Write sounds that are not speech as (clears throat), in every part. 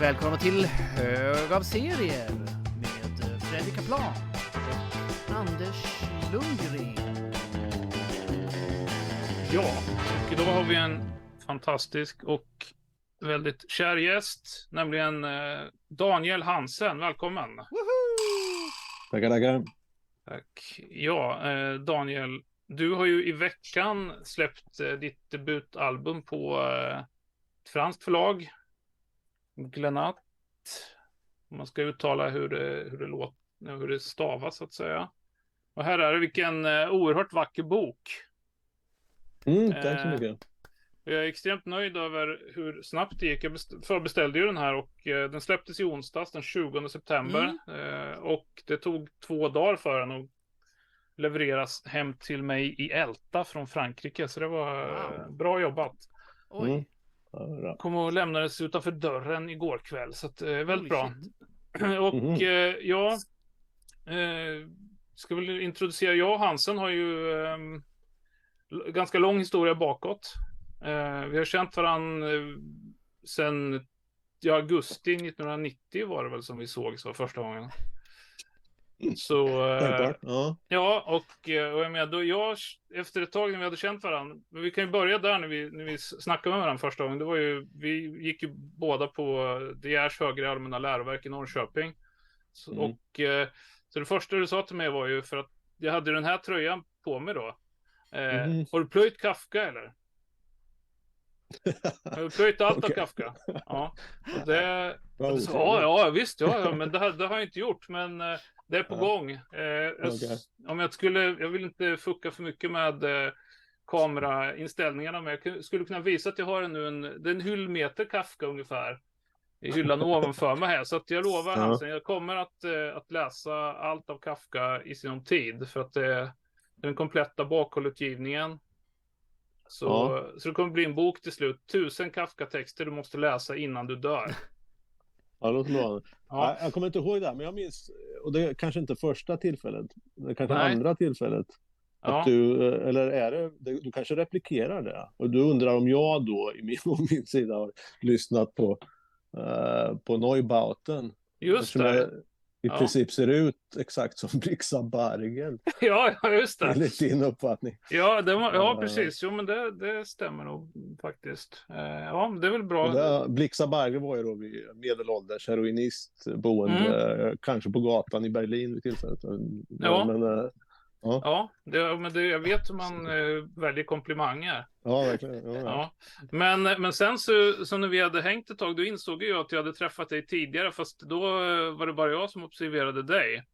välkomna till Hög av serier med Fredrik Kaplan och Anders Lundgren. Ja, och idag har vi en fantastisk och väldigt kär gäst, nämligen eh, Daniel Hansen. Välkommen! Tackar, tackar. Tack. Ja, eh, Daniel, du har ju i veckan släppt eh, ditt debutalbum på ett franskt förlag, Glenat. Om man ska uttala hur det, hur det låter, hur det stavas så att säga. Och här är det, vilken oerhört vacker bok. Mm, tack så mycket. Jag är extremt nöjd över hur snabbt det gick. Jag förbeställde ju den här och eh, den släpptes i onsdags den 20 september. Mm. Eh, och det tog två dagar för den att levereras hem till mig i Älta från Frankrike. Så det var wow. bra jobbat. Oj. Mm. Kom och lämnades utanför dörren igår kväll. Så att, eh, väldigt bra. (clears throat) och mm. eh, ja, eh, ska väl introducera. Jag och Hansen har ju ehm, ganska lång historia bakåt. Eh, vi har känt varandra eh, sedan ja, augusti 1990 var det väl som vi sågs för första gången. Så, eh, ja. ja, och, eh, och jag menar, då jag, efter ett tag när vi hade känt varandra, men vi kan ju börja där när vi, när vi snackade med varandra första gången, det var ju, vi gick ju båda på De Geers högre allmänna läroverk i Norrköping. Så, mm. och, eh, så det första du sa till mig var ju för att jag hade den här tröjan på mig då. Eh, mm. Har du plöjt Kafka eller? Har du plöjt allt okay. av (laughs) Kafka? Ja. Och det, (laughs) så, ja, ja, visst, ja, ja men det, det, har jag inte gjort, men eh, det är på ja. gång. Eh, okay. Om jag skulle, jag vill inte fucka för mycket med eh, kamerainställningarna, men jag skulle kunna visa att jag har en, en, det är en hyllmeter Kafka ungefär i hyllan ovanför mig här. Så att jag lovar ja. Hansen, jag kommer att, eh, att läsa allt av Kafka i sinom tid för att det är den kompletta bakhållutgivningen. Så, ja. så det kommer bli en bok till slut. Tusen Kafka-texter du måste läsa innan du dör. (laughs) Ja, låter bra. Ja. Jag kommer inte ihåg det, men jag minns, och det är kanske inte första tillfället, det är kanske Nej. andra tillfället. Att ja. du, eller är det, du kanske replikerar det. Och du undrar om jag då, i min, (laughs) på min sida, har lyssnat på, uh, på Neubauten. Just det. I ja. princip ser ut exakt som (laughs) Blixa Bargel. (laughs) ja, just det. Enligt din uppfattning. Ja, det var, ja precis. Jo, men det, det stämmer nog faktiskt. Eh, ja, det är väl bra. Det, Blixa Bargel var ju då medelålders heroinist boende, mm. kanske på gatan i Berlin vid tillfället. Ja. Men, eh, Ja, ja det, men det, jag vet hur man eh, väljer komplimanger. Ja, verkligen. Ja, ja. Men, men sen så, så när vi hade hängt ett tag, då insåg jag att jag hade träffat dig tidigare, fast då eh, var det bara jag som observerade dig.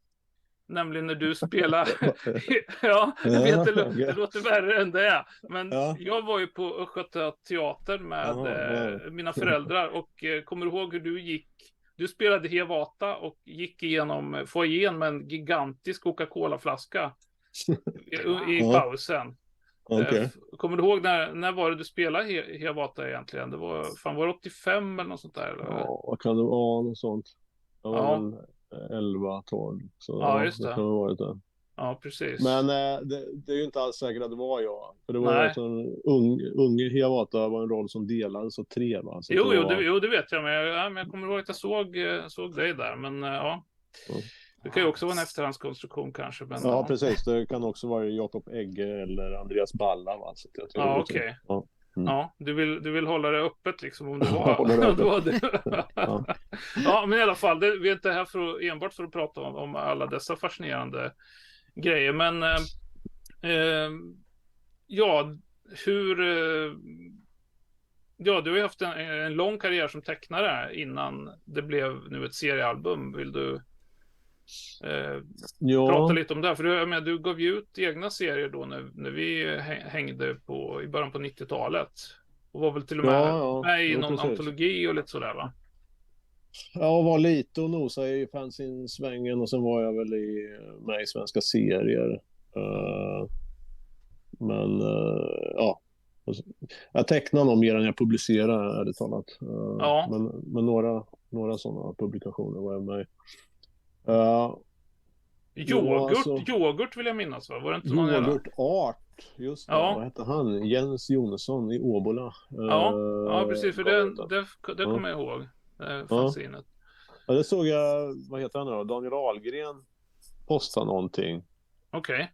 Nämligen när du spelar. (laughs) (laughs) ja, jag vet, det, det låter värre än det. Men ja. jag var ju på Östgöta teater med eh, mina (laughs) föräldrar och eh, kommer ihåg hur du gick. Du spelade Hevata och gick igenom foajén med en gigantisk Coca-Cola-flaska (laughs) i, i pausen. Okay. Eh, kommer du ihåg när, när var det du spelade Hiawatha egentligen? Det var, fan var det 85 eller något sånt där? Eller? Ja, vad kan det vara? Något sånt. Det var ja. väl 11, 12. Så ja, just det. det varit det. Ja, precis. Men äh, det, det, är ju inte alls säkert att det var jag. För det var alltså en ung, unge Hiawatha var en roll som delades av tre va? Så jo, jo, var... det, jo, det vet jag. Men jag, ja, men jag kommer ihåg att jag såg, eh, såg dig där. Men ja. Mm. Det kan ju också vara en efterhandskonstruktion kanske. Men, ja, ja, precis. Det kan också vara Jakob Egge eller Andreas Balla. Va? Så jag ja, okej. Okay. Ja. Mm. ja, du vill, du vill hålla det öppet liksom om du (laughs) det om du var det. ja. ja, men i alla fall, det, vi är inte här för att, enbart för att prata om, om alla dessa fascinerande grejer. Men eh, eh, ja, hur... Eh, ja, du har ju haft en, en lång karriär som tecknare innan det blev nu ett seriealbum. Vill du Eh, ja. Prata lite om det, för du, jag menar, du gav ju ut egna serier då när, när vi hängde på, i början på 90-talet. Och var väl till och med ja, ja. med i någon antologi och lite sådär va? Ja, var lite och nosade i fanzine-svängen och sen var jag väl i, med i svenska serier. Uh, men uh, ja, jag tecknar nog mer än jag publicerar ärligt talat. Uh, ja. Men, men några, några sådana publikationer var jag med i. Uh, yoghurt, alltså, yoghurt vill jag minnas va? Var det inte någon Yoghurt Art, just det. Ja. Vad hette han? Jens Jonesson i Åbola. Ja, uh, ja precis, för det, det, det kommer jag ihåg. eh, fanzinet. Ja, det såg jag, vad heter han då? Daniel Ahlgren postade någonting. Okej. Okay.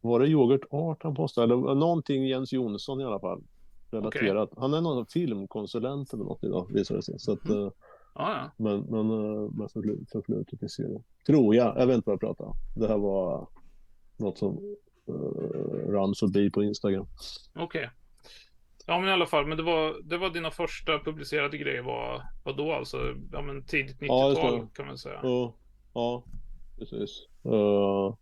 Var det Yoghurt Art han postade? Eller någonting Jens Jonsson i alla fall. Relaterat. Okay. Han är någon filmkonsulent eller något idag visar det sig. Så att, mm. Ja. Men, men uh, med förflutet i serien. Tror jag. Jag vet inte vad jag pratar om. Det här var något som uh, rann förbi på Instagram. Okej. Okay. Ja men i alla fall, men det var, det var dina första publicerade grejer var, var då alltså? Ja men tidigt 90-tal ja, kan man säga. Ja, ja precis. Uh,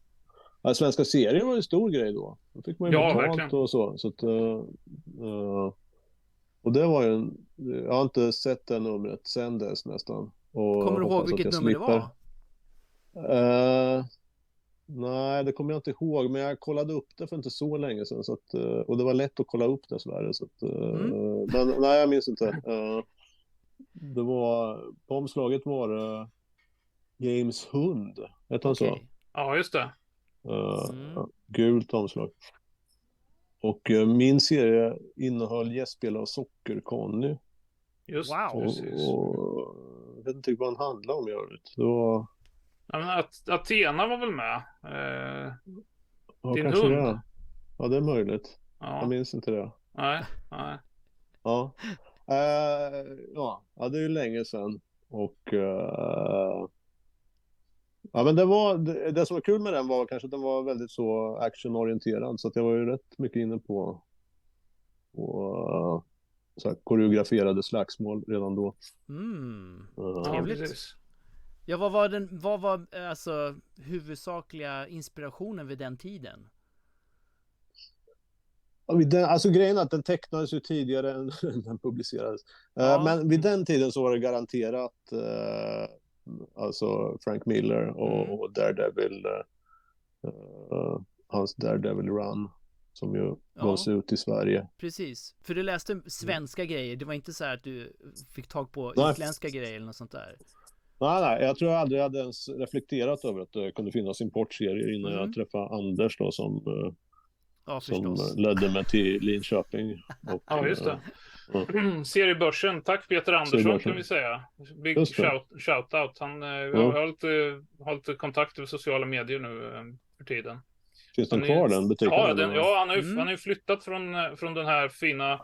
ja, svenska serier var en stor grej då. Då fick man ju ja, betalt verkligen. och så. så att, uh, uh, och det var ju en, jag har inte sett det numret sen dess nästan. Och Kommer du ihåg vilket nummer slipper. det var? Nej, det kommer jag inte ihåg, men jag kollade upp det för inte så länge sedan. Så att, eh, och det var lätt att kolla upp dessvärre. Så att, eh, mm. Men nej, jag minns inte. Eh, det var, på omslaget var det James Hund, hette han okay. så? Ja, just det. Mm. Gult omslag. Och min serie innehöll gästspel av Socker-Conny. Just wow. Och, och, jag vet inte vad han handlade om i övrigt. Det var Ja, men At Athena var väl med? Eh, ja, din hund? Det. Ja, det är möjligt. Ja. Jag minns inte det. Nej, nej. Ja. Uh, ja. ja, det är ju länge sedan. Och uh, ja, men det, var, det, det, som var kul med den var kanske att den var väldigt så actionorienterad. Så att jag var ju rätt mycket inne på, på uh, så här, koreograferade slagsmål redan då. Mm, trevligt. Ja, vad var den, vad var alltså huvudsakliga inspirationen vid den tiden? Den, alltså grejen är att den tecknades ju tidigare än (laughs) den publicerades. Eh, ja. Men vid den tiden så var det garanterat uh, alltså Frank Miller och, mm. och Daredevil, uh, hans Daredevil Run som ju ja. gavs ut i Sverige. Precis, för du läste svenska mm. grejer, det var inte så här att du fick tag på Nej. utländska grejer eller något sånt där? Nej, nej, jag tror jag aldrig hade ens reflekterat över att det kunde finnas importserier innan mm. jag träffade Anders då som, eh, ja, som ledde mig till Linköping. (laughs) Och, ja, just det. Mm. Seriebörsen, tack Peter Andersson kan vi säga. Big shout, shout out. Han eh, ja. har, lite, har lite kontakt över sociala medier nu för tiden. Finns den kvar den butiken? Ja, den, ja han har ju mm. han har flyttat från, från den här fina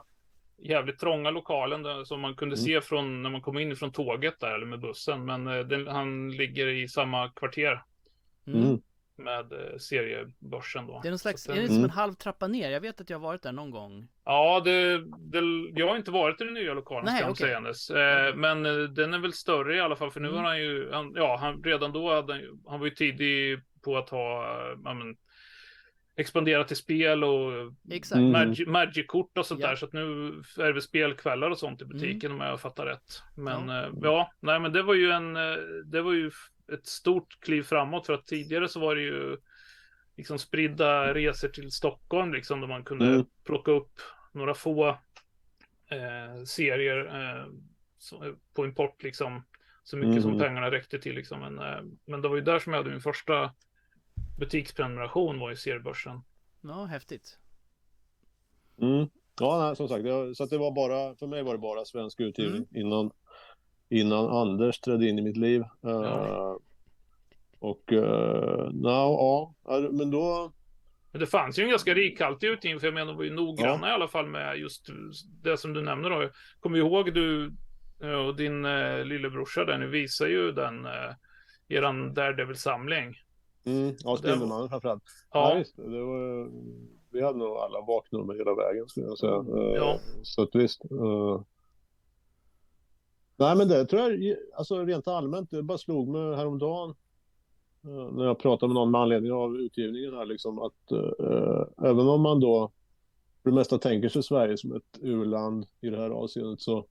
jävligt trånga lokalen där, som man kunde mm. se från när man kom in från tåget där eller med bussen. Men eh, den, han ligger i samma kvarter. Mm. Mm. Med eh, seriebörsen då. Det är någon slags, den, är det som en halv trappa ner? Jag vet att jag har varit där någon gång. Ja, det, det jag har inte varit i den nya lokalen Nej, ska okay. sägandes. Eh, men eh, den är väl större i alla fall, för nu mm. har han ju, han, ja, han, redan då hade han, han var ju tidig på att ha, ja men, expandera till spel och mm. Magic-kort och sånt ja. där. Så att nu är det väl spelkvällar och sånt i mm. butiken mm. om jag fattar rätt. Men ja. Eh, ja, nej men det var ju en, eh, det var ju ett stort kliv framåt för att tidigare så var det ju liksom spridda resor till Stockholm liksom där man kunde mm. plocka upp några få eh, serier eh, på import liksom. Så mycket mm. som pengarna räckte till liksom. Men, eh, men det var ju där som jag hade min första butiksprenumeration var ju seriebörsen. Ja, häftigt. Mm. Ja, nej, som sagt, jag, så att det var bara, för mig var det bara svensk utgivning mm. innan, innan Anders trädde in i mitt liv. Ja. Uh, och, uh, no, ja, men då... Men det fanns ju en ganska rikhaltig utgivning, för jag menar, de var ju noggranna ja. i alla fall med just det som du nämner då. Kommer du ihåg du och din uh, lillebrorsa där, ni visar ju den, uh, eran Daredevil-samling. Mm, ja, Spindelmannen framförallt. Ja. ja, visst. Det var, vi hade nog alla vaknummer hela vägen skulle jag säga. Ja. Så att visst. Uh... Nej, men det tror jag, alltså rent allmänt, det bara slog mig häromdagen uh, när jag pratade med någon med anledning av utgivningen här, liksom att uh, även om man då för det mesta tänker sig Sverige som ett urland i det här avseendet så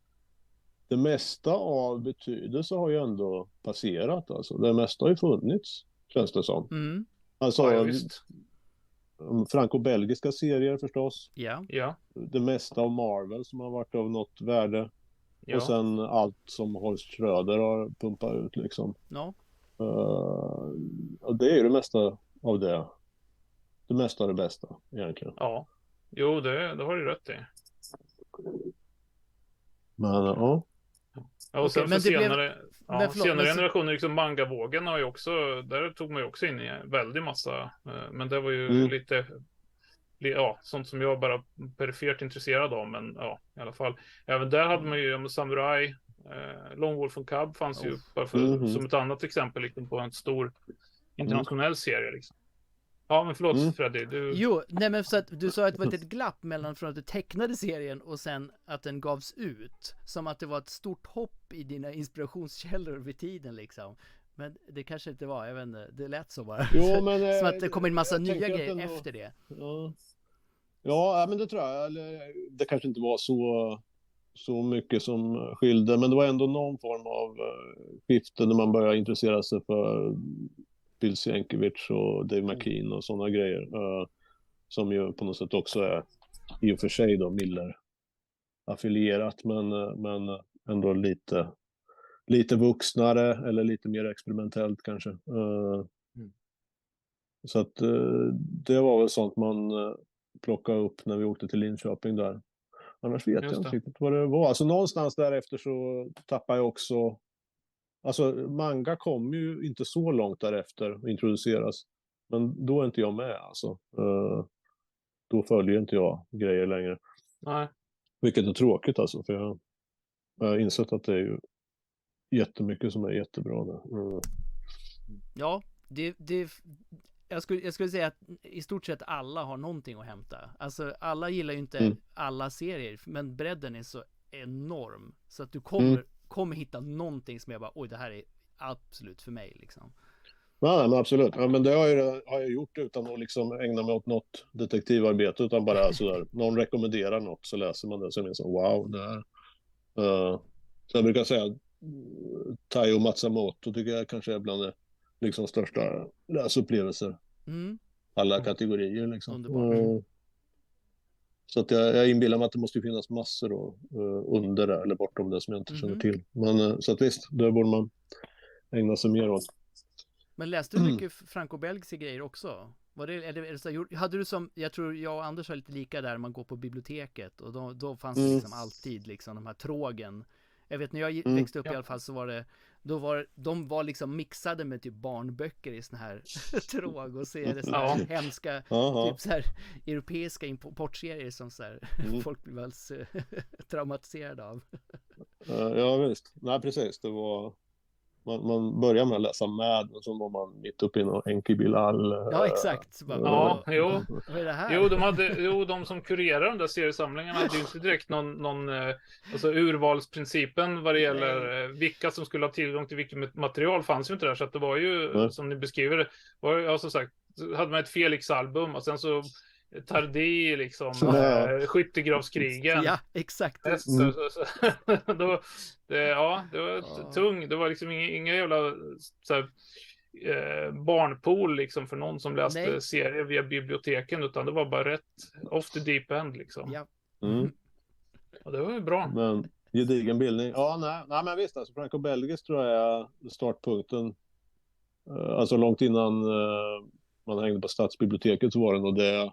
det mesta av betydelse har ju ändå passerat alltså. Det mesta har ju funnits känns det som. Mm. Alltså, ja, franco-belgiska serier förstås. Ja. ja. Det mesta av Marvel som har varit av något värde. Ja. Och sen allt som Horst Schröder har pumpat ut liksom. Ja. Uh, och det är ju det mesta av det. Det mesta av det bästa egentligen. Ja. Jo, det, det har du rätt i. Men ja. Ja, och sen för senare, blev... ja, förlåt, senare men... generationer, liksom mangavågen har ju också, där tog man ju också in i en väldig massa, eh, men det var ju mm. lite, ja, sånt som jag bara perifert intresserad av, men ja, i alla fall. Även där hade man ju Samurai, eh, Long Wolf och Cub fanns ju, bara för, mm. som ett annat exempel, liksom, på en stor internationell mm. serie. Liksom. Ja, men förlåt mm. Freddy. Du... Jo, nej men så att du sa att det var ett glapp mellan från att du tecknade serien och sen att den gavs ut. Som att det var ett stort hopp i dina inspirationskällor vid tiden liksom. Men det kanske inte var, jag vet inte, det lät så bara. Jo, men, (laughs) som att det kom en massa nya grejer nog... efter det. Ja. Ja, men det tror jag. Eller, det kanske inte var så, så mycket som skilde, men det var ändå någon form av uh, skifte när man började intressera sig för Bill Sienkiewicz och Dave mm. McKean och sådana grejer. Uh, som ju på något sätt också är i och för sig då Miller affilierat men, uh, men ändå lite, lite vuxnare eller lite mer experimentellt kanske. Mm. Så att det var väl sånt man plockade upp när vi åkte till Linköping där. Annars vet Just jag inte riktigt vad det var. Alltså någonstans därefter så tappade jag också Alltså manga kom ju inte så långt därefter att introduceras. Men då är inte jag med alltså. Uh, då följer inte jag grejer längre. Nej. Vilket är tråkigt alltså. För jag, jag har insett att det är ju jättemycket som är jättebra där. Mm. Ja, det, det, jag, skulle, jag skulle säga att i stort sett alla har någonting att hämta. Alltså alla gillar ju inte mm. alla serier, men bredden är så enorm. Så att du kommer mm kommer hitta någonting som jag bara, oj, det här är absolut för mig liksom. Nej, men absolut. Ja, men det har jag, har jag gjort utan att liksom ägna mig åt något detektivarbete, utan bara sådär, någon rekommenderar något så läser man det så är man så wow, det här. Uh, så jag brukar säga Taiyo Matsumoto tycker jag kanske är bland de liksom största läsupplevelser. Mm. Alla kategorier liksom. Uh, så att jag, jag inbillar mig att det måste finnas massor då, uh, under det eller bortom det som jag inte känner mhm. till. Men uh, så att visst, det borde man ägna sig mer åt. Men läste du mycket mm. franco-belgiska grejer också? Var det, är det, är det så, hade du som, jag tror jag och Anders har lite lika där, man går på biblioteket och då, då fanns det mm. liksom alltid liksom de här trågen. Jag vet när jag mm, växte upp ja. i alla fall så var det då var de var liksom mixade med typ barnböcker i sån här (laughs) tråg och serier, såna här ja. hemska, Aha. typ så här europeiska importserier som så här (laughs) mm. folk blir väl (laughs) traumatiserade av. ja visst, nej precis, det var man, man börjar med att läsa med och så var man mitt uppe i någon Enki Bilal. Ja, exakt. Bara, ja, jo. Vad är det här? Jo, de, hade, jo, de som kurerar de där seriesamlingarna hade ju inte direkt någon, någon eh, alltså urvalsprincipen vad det gäller Nej. Eh, vilka som skulle ha tillgång till vilket material fanns ju inte där. Så att det var ju, Nej. som ni beskriver det, var, ja, som sagt, hade man ett Felix-album och sen så Tardi liksom, äh, skyttegravskrigen. Ja, exakt. Mm. Så, så, så, (laughs) då, det, ja, det var ja. tung. Det var liksom inga, inga jävla så här, eh, barnpool liksom för någon som läste nej. serier via biblioteken, utan det var bara rätt off the deep end liksom. Ja. Mm. ja det var ju bra. Men gedigen bildning. Ja, nej, nej men visst, alltså Franco Belgis tror jag är startpunkten. Uh, alltså långt innan uh, man hängde på stadsbiblioteket så var det nog det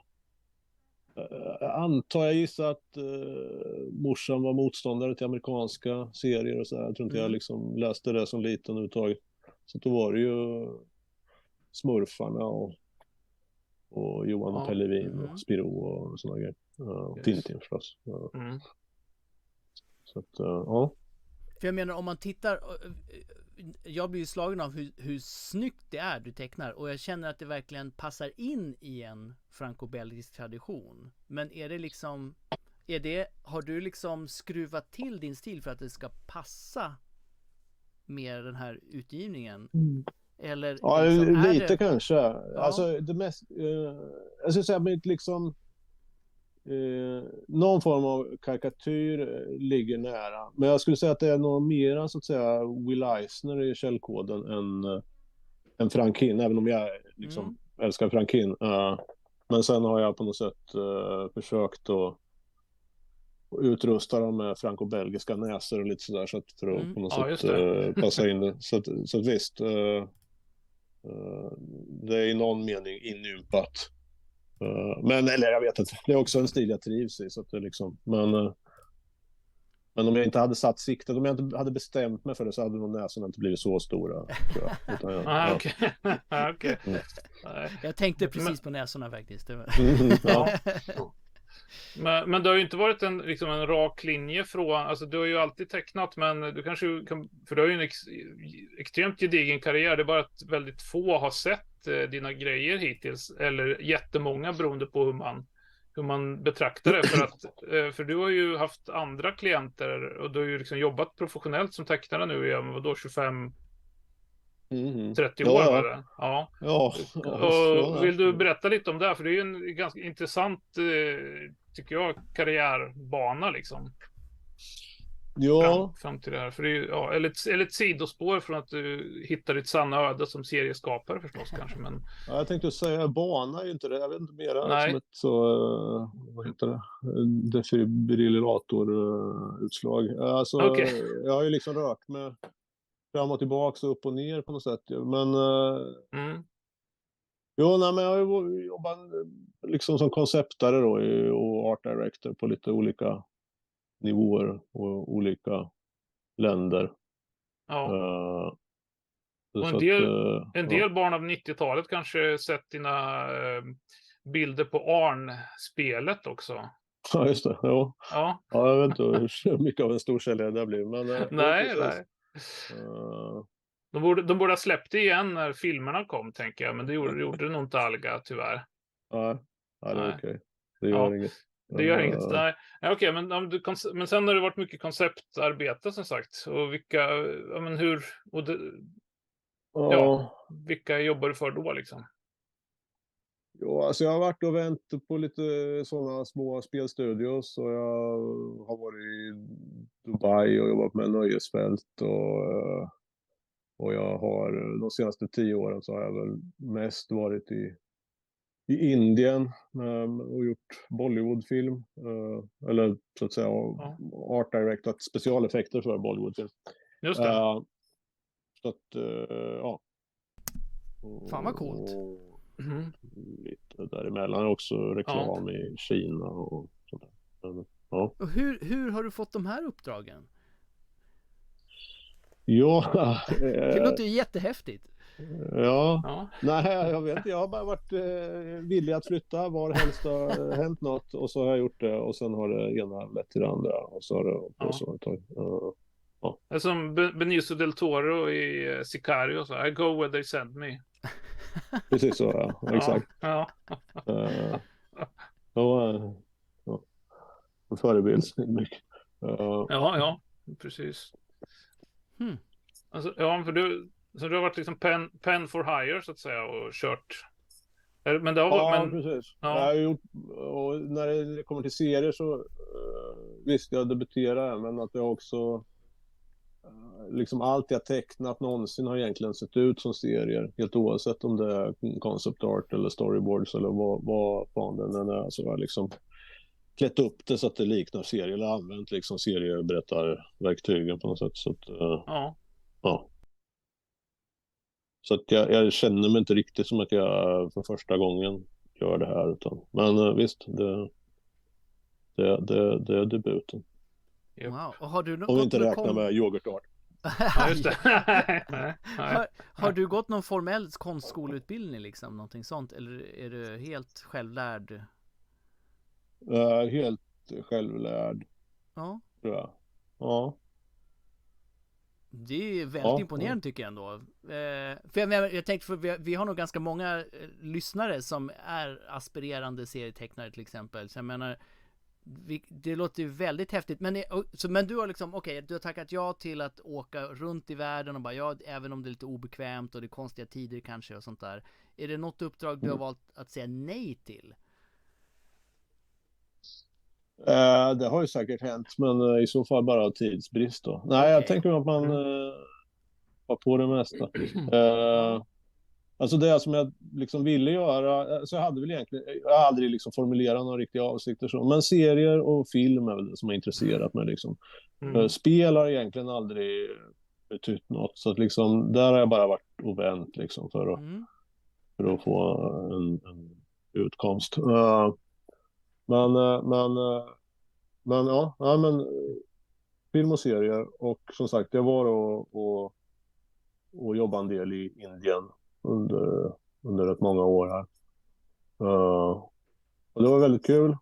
antar, jag gissar att uh, morsan var motståndare till amerikanska serier och så här. Jag tror inte mm. jag liksom läste det som liten överhuvudtaget. Så då var det ju Smurfarna och, och Johan ja. Pellevin mm. och Spiro och sådana grejer. Uh, yes. Tintin förstås. Uh. Mm. Så att, uh, ja. För jag menar om man tittar, jag blir ju slagen av hur, hur snyggt det är du tecknar och jag känner att det verkligen passar in i en franco-belgisk tradition. Men är det liksom, är det, har du liksom skruvat till din stil för att det ska passa med den här utgivningen? Mm. Eller ja, liksom, lite det... kanske. Ja. Alltså det mest, eh, jag skulle säga liksom Eh, någon form av karikatyr eh, ligger nära. Men jag skulle säga att det är nog mera så att säga Will Eisner i källkoden än, äh, än Frankin, även om jag liksom mm. älskar Frankin. Uh, men sen har jag på något sätt uh, försökt att utrusta dem med franco-belgiska näsor och lite sådär så att för att mm. på något ja, sätt uh, (laughs) passa in det. Så att, så att visst, det är i någon mening inympat. Eh, men, eller jag vet inte, det är också en stil jag trivs i. Så att det liksom, men, eh, Men om jag inte hade satt siktet, om jag inte hade bestämt mig för det så hade nog näsorna inte blivit så stora. Tror jag. (laughs) Utan jag, Ah, ja. okej. (laughs) Ah. Mm. Nej. Jag tänkte precis på näsorna faktiskt. (laughs) Mm, ja. Men, men det har ju inte varit en, liksom en rak linje från, alltså du har ju alltid tecknat, men du kanske kan, för du har ju en ex, extremt gedigen karriär, det är bara att väldigt få har sett dina grejer hittills, eller jättemånga beroende på hur man, hur man betraktar det, för att, (clears throat) eh, för du har ju haft andra klienter och du har ju liksom jobbat professionellt som tecknare nu i, vadå, 25, Mhm. 30 Ja, år ja. var det? Ja. Ja, ja, Och vill du berätta lite om det? här? För det är ju en ganska intressant, eh, tycker jag, karriärbana liksom. Ja, Fram, fram till det här. För det är ja, eller, ett, eller ett sidospår från att du hittar ditt sanna öde som serieskapare förstås kanske. Men ja, jag tänkte säga bana är ju inte det. Jag vet inte mera Nej. som ett så, eh, vad heter det, defibrillatorutslag. Alltså, Okej. jag har ju liksom rört mig fram och tillbaks och upp och ner på något sätt. Men eh, mm, Jo, nej, men jag har ju jobbat liksom som konceptare då och art director på lite olika nivåer och olika länder. ja. Eh, Och en så att, del- eh, En del barn av 90-talet kanske sett dina eh, bilder på Arn-spelet också. Ja, just det. Jo. Ja, Ja, jag vet inte hur mycket av en storsäljare det blir. Men, nej, nej. Eh, De borde, de borde ha släppt det igen när filmerna kom, tänker jag. Men det gjorde, (laughs) gjorde det nog inte Alga, tyvärr. nej, nej, det är okej. Det gör Ja, inget. Det gör Eh, inget. Nej, Nej, okej, men, om du, konce- men sen har det varit mycket konceptarbete som sagt. Och vilka, ja, men hur, och det, Ja. vilka jobbar du för då liksom? Jo, alltså jag har varit och vänt på lite sådana små spelstudios och jag har varit i Dubai och jobbat med nöjesfält och, eh, och jag har de senaste tio åren så har jag väl mest varit i, i Indien eh, och gjort Bollywoodfilm. eh, Eller så att säga art directat specialeffekter för Bollywoodfilm. Just det. Eh, Så att, eh, ja. Fan, vad coolt. Och- Mhm. lite däremellan också reklam i Kina och sånt där. Ja. Och hur, hur har du fått de här uppdragen? Ja, Det låter ju jättehäftigt. Ja, Ja. nej jag vet inte. Jag har bara varit eh, villig att flytta var helst det har (laughs) hänt något och så har jag gjort det och sen har det ena lett till det andra och så har det på Ja. så ett tag. Ja. Det är som Be- Benicio del Toro i eh, Sicario. Så, I go where they send me. (laughs) Precis så, ja. Exakt. Ja. Ja, eh, ja. En förebild. Ja, ja, precis. Hmm. Alltså, ja, för du, så du har varit liksom pen, pen for hire så att säga och kört. Men det har Ja, men, precis. ja. Jag har gjort, och när det kommer till serier så uh, visst, jag debuterar men att jag också eh, liksom allt jag tecknat någonsin har egentligen sett ut som serier. Helt oavsett om det är concept art eller storyboards eller vad, vad fan den än är. Så jag har liksom klätt upp det så att det liknar serier eller använt liksom serieberättarverktygen på något sätt. Så att, eh, ja. Ja. Så att jag, jag känner mig inte riktigt som att jag för första gången gör det här. Utan, men eh, visst, det, det, det, det är debuten. Wow. Och har du nå- Om vi inte räknar kom- med yoghurtart. (laughs) (laughs) har, har du gått någon formell konstskoleutbildning liksom? Någonting sånt? Eller är du helt självlärd? Är helt självlärd, Ja. tror jag. Ja. Det är väldigt Ja, imponerande tycker jag ändå. Eh, för jag, menar, jag tänkte, för vi, vi har nog ganska många eh, lyssnare som är aspirerande serietecknare till exempel. Så jag menar, vi, det låter ju väldigt häftigt. Men, är- och- så, men du har liksom, okej, du har tackat ja till att åka runt i världen och bara, ja, även om det är lite obekvämt och det är konstiga tider kanske och sånt där. Är det något uppdrag du har Mm. valt att säga nej till? Eh, det har ju säkert hänt, men eh, i så fall bara av tidsbrist då. Nej, jag Okej. tänker att man eh, har på det mesta. (clears throat) Eh, alltså det som jag liksom ville göra, så jag hade väl egentligen, jag har aldrig liksom formulerat några riktiga avsikter så, men serier och film är väl det som har intresserat mig liksom. Eh, Mm. Spel har egentligen aldrig betytt något, så att liksom, där har jag bara varit och vänt liksom för att, Mm. för att få en, en utkomst. Eh, men, eh, men, eh, men ja, ja men eh, film och serier. Och som sagt, jag var och, och, och jobbade en del i Indien under, under rätt många år här. Uh, och det var väldigt kul.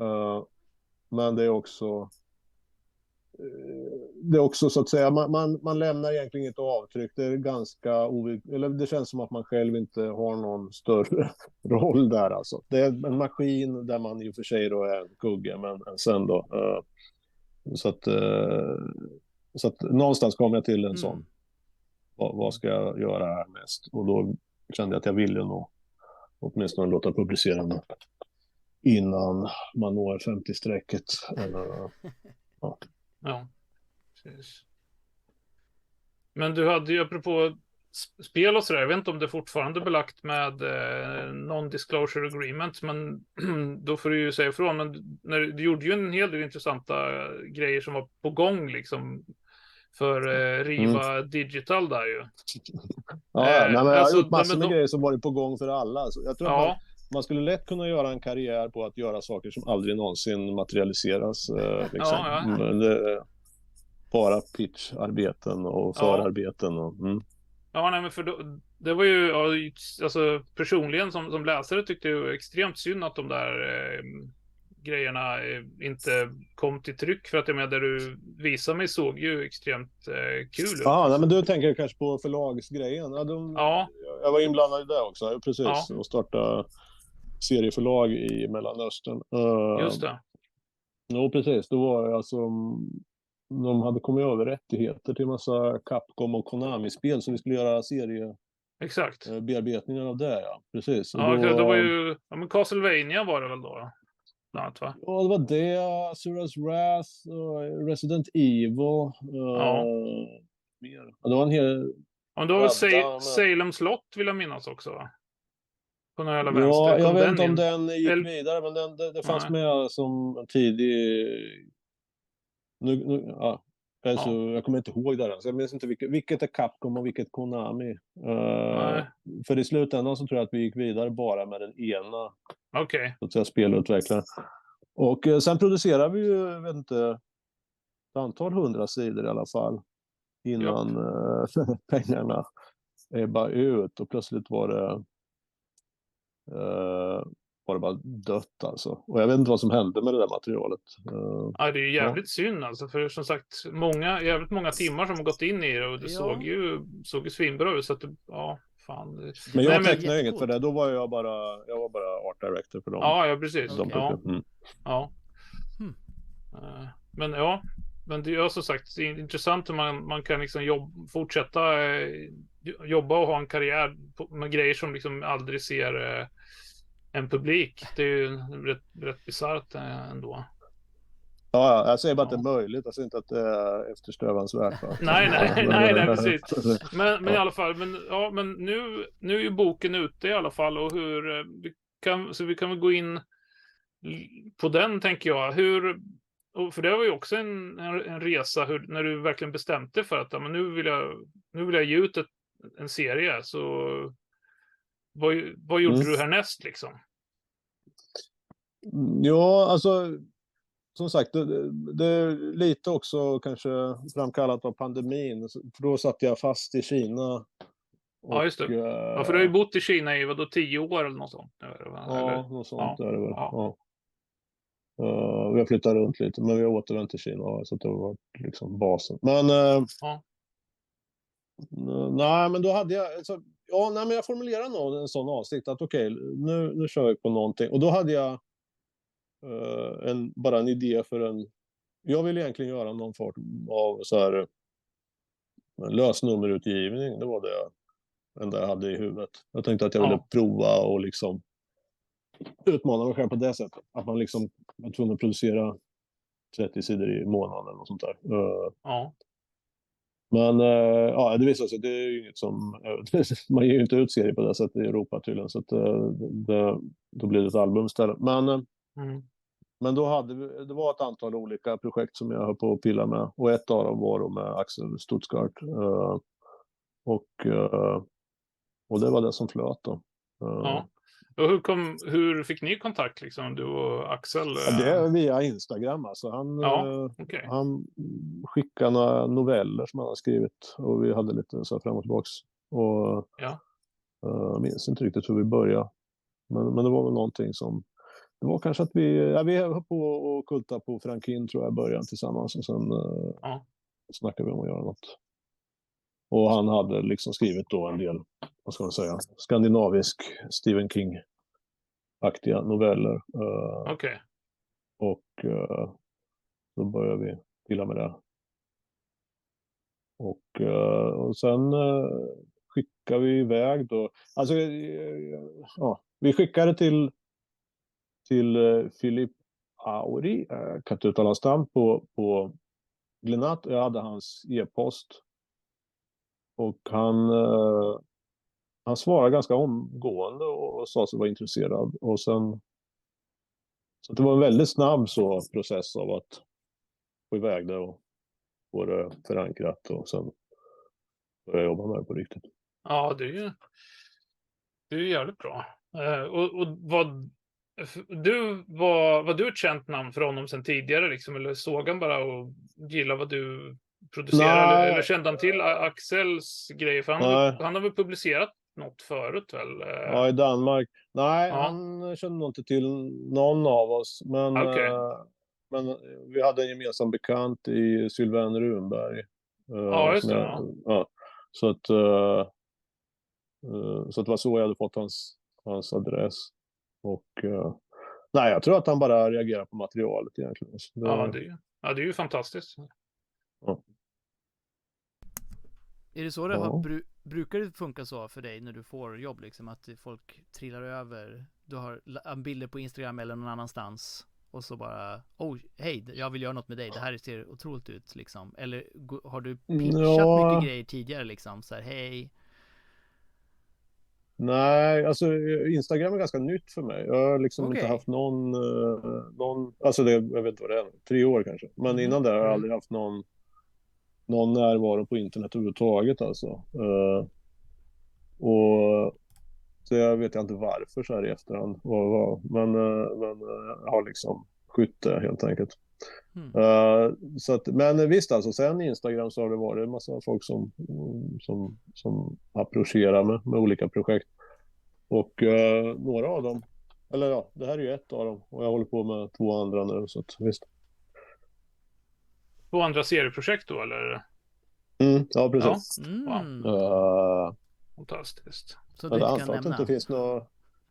Uh, men det är också det är också så att säga, man, man, man lämnar egentligen inget avtryck. Det är ganska eller det känns som att man själv inte har någon större (laughs) roll där alltså. Det är en maskin där man i och för sig då är en kugge, men, sen då. Uh, så att, uh, så att någonstans kom jag till en mm. sån. Vad, vad, ska jag göra här mest? Och då kände jag att jag ville nog åtminstone låta publicera mig innan man når 50-strecket. Uh, ja. (laughs) Ja, precis. Men du hade ju apropå spel och sådär, jag vet inte om det fortfarande är belagt med eh, non-disclosure agreement, men (clears throat) då får du ju säga ifrån. Men när, du gjorde ju en hel del intressanta grejer som var på gång liksom för eh, Riva mm. Digital där ju. (laughs) Ja, eh, nej, men jag har alltså, gjort massor med då... grejer som varit på gång för alla. Så jag tror ja. Man, skulle lätt kunna göra en karriär på att göra saker som aldrig någonsin materialiseras. Eh, liksom. ja, ja. Det, bara pitcharbeten och förarbeten. Och, mm. Ja, nej, men för då, det var ju, alltså personligen som, som läsare tyckte jag extremt synd att de där eh, grejerna eh, inte kom till tryck. För att jag menar, det du visade mig såg ju extremt eh, kul ut. Ja, nej, men du tänker kanske på förlagsgrejen. Ja, de, ja. Jag var inblandad i det också, precis. Ja. Och starta serieförlag i Mellanöstern. Uh, Just det. Jo, precis. Då var det alltså de hade kommit över rättigheter till massa Capcom och Konami-spel så vi skulle göra serie Exakt. Eh, bearbetningar av det, ja. Precis. Ja, då, det var ju... Ja, men Castlevania var det väl då? Annat, va? Ja, det var det. Suras Wrath, Resident Evil. Ja. Uh, mer. Ja, det var en hel... Ja, det var väl Sa Salem slott vill jag minnas också, va? Jävla vänster. Ja, jag vet inte om den gick El... vidare, men den, det, det fanns Nej. med som tidig nu, nu, ja. Alltså, ja. Jag kommer inte ihåg det ens. Jag minns inte vilket, vilket är Capcom och vilket Konami. Uh, för i slutändan så tror jag att vi gick vidare bara med den ena okay. så att säga, spelutvecklaren. Och uh, sen producerade vi ju, jag vet inte, ett antal hundra sidor i alla fall. Innan uh, (laughs) pengarna ebbade ut och plötsligt var det var det bara dött alltså. Och jag vet inte vad som hände med det där materialet. Uh, ja, det är jävligt ja. synd alltså. För som sagt, många, jävligt många timmar som har gått in i det och det ja. såg ju, såg ju svinbra ut. Så att det, ja, fan. Men jag tecknade inget för det. Då var jag bara, jag var bara art director för dem. Ja, ja precis. Okay. Ja. Mm. ja. Hmm. Uh, men ja, men det är som sagt det är intressant hur man, man kan liksom jobb, fortsätta eh, jobba och ha en karriär på, med grejer som liksom aldrig ser eh, en publik. Det är ju rätt, rätt bisarrt eh, ändå. Ja, jag säger bara att det är möjligt, alltså inte att det är eftersträvansvärt. (laughs) nej, nej, (laughs) nej, nej, precis. Men, men i alla fall, men, ja, men nu, nu är ju boken ute i alla fall och hur, eh, vi kan, så vi kan väl gå in på den tänker jag. Hur, för det var ju också en, en resa hur, när du verkligen bestämde för att ja, men nu, vill jag, nu vill jag ge ut ett, en serie. Så vad, vad gjorde mm. du härnäst liksom? Ja, alltså som sagt, det, det, är lite också kanske framkallat av pandemin. För då satt jag fast i Kina. Och, ja, just det. Ja, för du har ju bott i Kina i vadå, tio år eller något sånt? Eller? Ja, något sånt ja. är det väl. Ja. Ja. Uh, vi har flyttat runt lite, men vi har återvänt till Kina. Så det har varit liksom basen. Men... Uh, ja. Nej, men då hade jag... Alltså, ja, nej, men jag formulerade nog en sån avsikt att okej, okay, nu, nu kör vi på någonting. Och då hade jag uh, en, bara en idé för en... Jag ville egentligen göra någon form av så här lösnummerutgivning. Det var det enda jag hade i huvudet. Jag tänkte att jag ville ja. prova och liksom utmana mig själv på det sättet. Att man liksom var tvungen att producera 30 sidor i månaden och sånt där. Uh, ja. Men uh, ja, det visar sig att det är inget som... (laughs) man ger ju inte ut serier på det sättet i Europa tydligen. Så att, uh, det, då blir det ett album istället. Men, mm. men då hade vi, det var ett antal olika projekt som jag höll på att pilla med. Och ett av dem var då med Axel Stuttgart. och, och det var det som flöt då. Ja. Och hur, kom, hur fick ni kontakt, liksom, du och Axel? Ja, det är via Instagram. Alltså. Han, Ja, eh, okej. han skickade några noveller som han har skrivit och vi hade lite så här fram och tillbaks. Och, Ja. eh, Jag minns inte riktigt hur vi började. Men, men det var väl någonting som... Det var kanske att vi... Ja, vi höll på och kulta på Frankin tror jag i början tillsammans och sen eh, Ja. snackade vi om att göra något. Och han hade liksom skrivit då en del, vad ska man säga, skandinavisk Stephen King-aktiga noveller. Eh, Okej. och eh, då började vi pilla med det. Och, eh, och sen skickade vi iväg då. Alltså, ja, vi skickade till, till Filip Auri, jag kan inte uttala hans namn, på, på Glenat. Jag hade hans e-post. Och han, eh, han svarade ganska omgående och sa sig vara intresserad. Och sen så det var en väldigt snabb så process av att få iväg det och få det förankrat och sen börja jobba med det på riktigt. Ja, det är ju det är ju jävligt bra. Eh, och, och vad, du, var, var du ett känt namn för honom sedan tidigare, liksom, eller såg han bara och gillade vad du producerade? Eller, eller kände han till Axels grejer? För han, har, han har väl publicerat något förut väl? Eh, Ja, i Danmark. Nej, Ja. han kände nog inte till någon av oss. Men, Okej. eh, men vi hade en gemensam bekant i Sylvain Runberg. eh, Ja, just det, jag- ja. Så att, eh, eh, så att det var så jag hade fått hans, hans adress. Och eh, nej, jag tror att han bara reagerar på materialet egentligen. Det- ja, det, är ju- ja, det är ju fantastiskt. Är det så det Ja. har, brukar det funka så för dig när du får jobb liksom? Att folk trillar över? Du har bilder på Instagram eller någon annanstans och så bara Oh, hej, jag vill göra något med dig. Det här ser otroligt ut liksom. Eller har du pitchat Ja. mycket grejer tidigare liksom? Så här, hej. Nej, alltså eh, Instagram är ganska nytt för mig. Jag har liksom inte Okej. haft någon, eh, någon alltså det, jag vet inte vad det är, tre år kanske. Men Mhm. innan det har jag Mm. aldrig haft någon, någon närvaro på internet överhuvudtaget alltså. Eh, och det vet jag inte varför så här i efterhand. Vad, vad, men, eh, men eh, jag har liksom skytt det helt enkelt. Eh, så att, men visst alltså, sen Instagram så har det varit en massa folk som, mm, som, som approcherar med, med olika projekt. Och några av dem, eller ja, det här är ju ett av dem och jag håller på med två andra nu så att visst. Två andra serieprojekt då, eller? Mm, ja, precis. Mm. Eh, Fantastiskt. Så du kan att det nämna? inte finns några...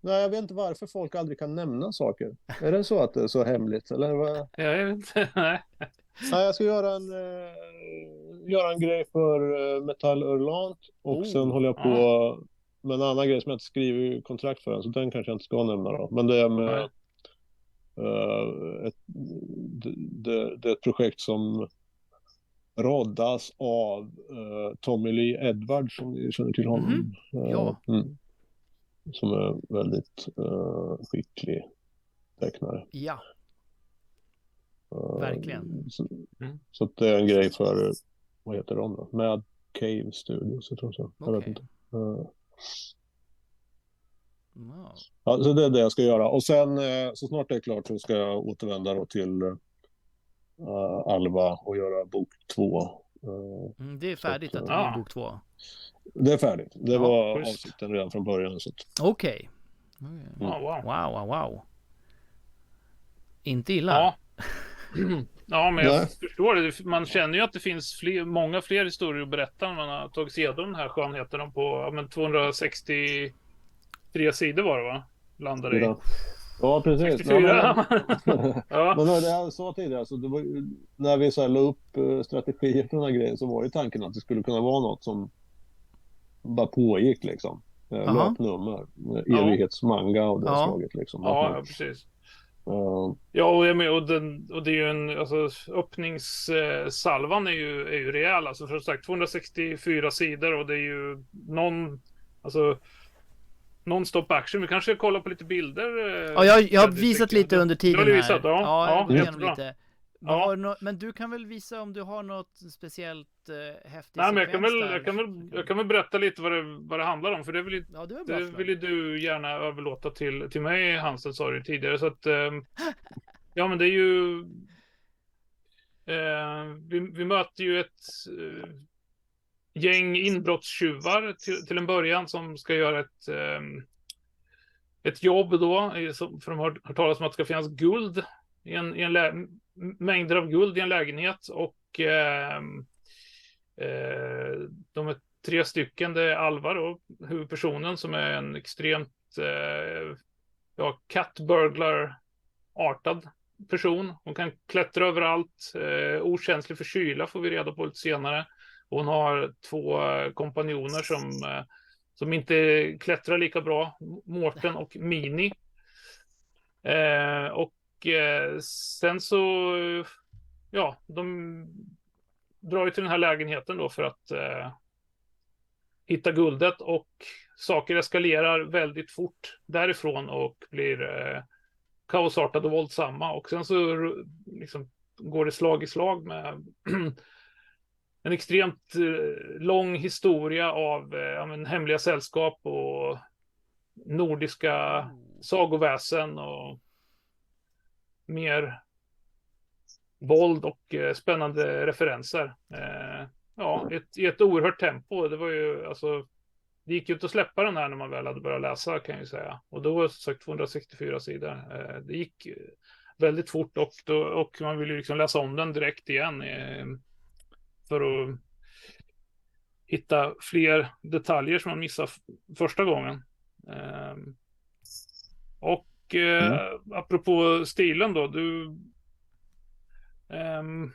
Nej, jag vet inte varför folk aldrig kan nämna saker. Är det så att det är så hemligt? Eller vad? Ja, jag vet inte. (laughs) Nej. Nej, jag ska göra en, eh, göra en grej för eh, Metall Örlant och Oh, sen håller jag på med en annan grej som jag inte skriver kontrakt för än, så den kanske jag inte ska nämna då. Men det är med ett, det, det, är ett projekt som roddas av eh, Tommy Lee Edwards, som ni känner till honom. Eh, Ja. mm, som är väldigt eh, skicklig tecknare. Ja, Eh, Verkligen. Så, Mm. så att det är en grej för, vad heter de då? Mad Cave Studios, jag tror så. Jag vet inte. Ja, så det är det jag ska göra. Och sen eh, så snart det är klart så ska jag återvända då till eh, Alva och göra bok två. Eh, Mm, det är färdigt att det Ja. blir bok två. det är färdigt. Det Ja, var schysst. avsikten redan från början. Så Okej. Ja, wow. Wow, wow, wow. Inte illa. Ja. (clears throat) Ja, men jag Nej. förstår det. Man känner ju att det finns fler, många fler historier att berätta när man har tagit sig igenom den här skönheten på ja, men 263 sidor var det va? Landade i. ja, precis. 64. (laughs) Ja, men, ja. men det jag sa tidigare, så det var, när vi så här la upp eh, strategier för den här grejen så var ju tanken att det skulle kunna vara något som bara pågick liksom. Löpnummer. Eh, Ja. Evighetsmanga av det Ja. slaget liksom. Ja, ja, precis. eh, Ja, och, jag med, och, den, och det är ju en, alltså öppningssalvan är ju, är ju rejäl. Alltså som sagt 264 sidor och det är ju någon, alltså Non-stop action. Vi kanske ska kolla på lite bilder. eh, Ja, jag, jag har visat lite under Du har tiden visat, här. ja. ja, Ja, lite. Ja. No men du kan väl visa om du har något speciellt uh, häftigt Nej, men jag kan, väl, jag, kan väl, jag kan väl berätta lite vad det, vad det handlar om. För det vill, ja, det, det vill du gärna överlåta till, till mig, Hansen, sa du tidigare. Så att, um, (laughs) ja, men det är ju... Uh, vi, vi möter ju ett uh, gäng inbrottstjuvar till, till en början som ska göra ett, ehm, ett jobb då. För de har hört talas om att det ska finnas guld i en, i en mängder av guld i en lägenhet och eh, eh, de är tre stycken. Det är Alva då, huvudpersonen som är en extremt eh, ja, cat burglar artad person. Hon kan klättra överallt, eh, okänslig för kyla får vi reda på lite senare. Hon har två eh, kompanjoner som, eh, som inte klättrar lika bra, Mårten och Mini. Eh, och eh, sen så, ja, de drar ju till den här lägenheten då för att eh, hitta guldet och saker eskalerar väldigt fort därifrån och blir eh, kaosartade och våldsamma. Och sen så liksom, går det slag i slag med (clears throat) en extremt eh, lång historia av eh, ja, men, hemliga sällskap och nordiska sagoväsen och mer våld och eh, spännande referenser. Ja, ett, i ett oerhört tempo. Det var ju alltså. Det gick ju inte att släppa den här när man väl hade börjat läsa kan jag ju säga. Och då var det som sagt 264 sidor. Det gick väldigt fort och, då, och man ville liksom läsa om den direkt igen för att hitta fler detaljer som man missade första gången. och och eh, mm. apropå stilen då, du... Um,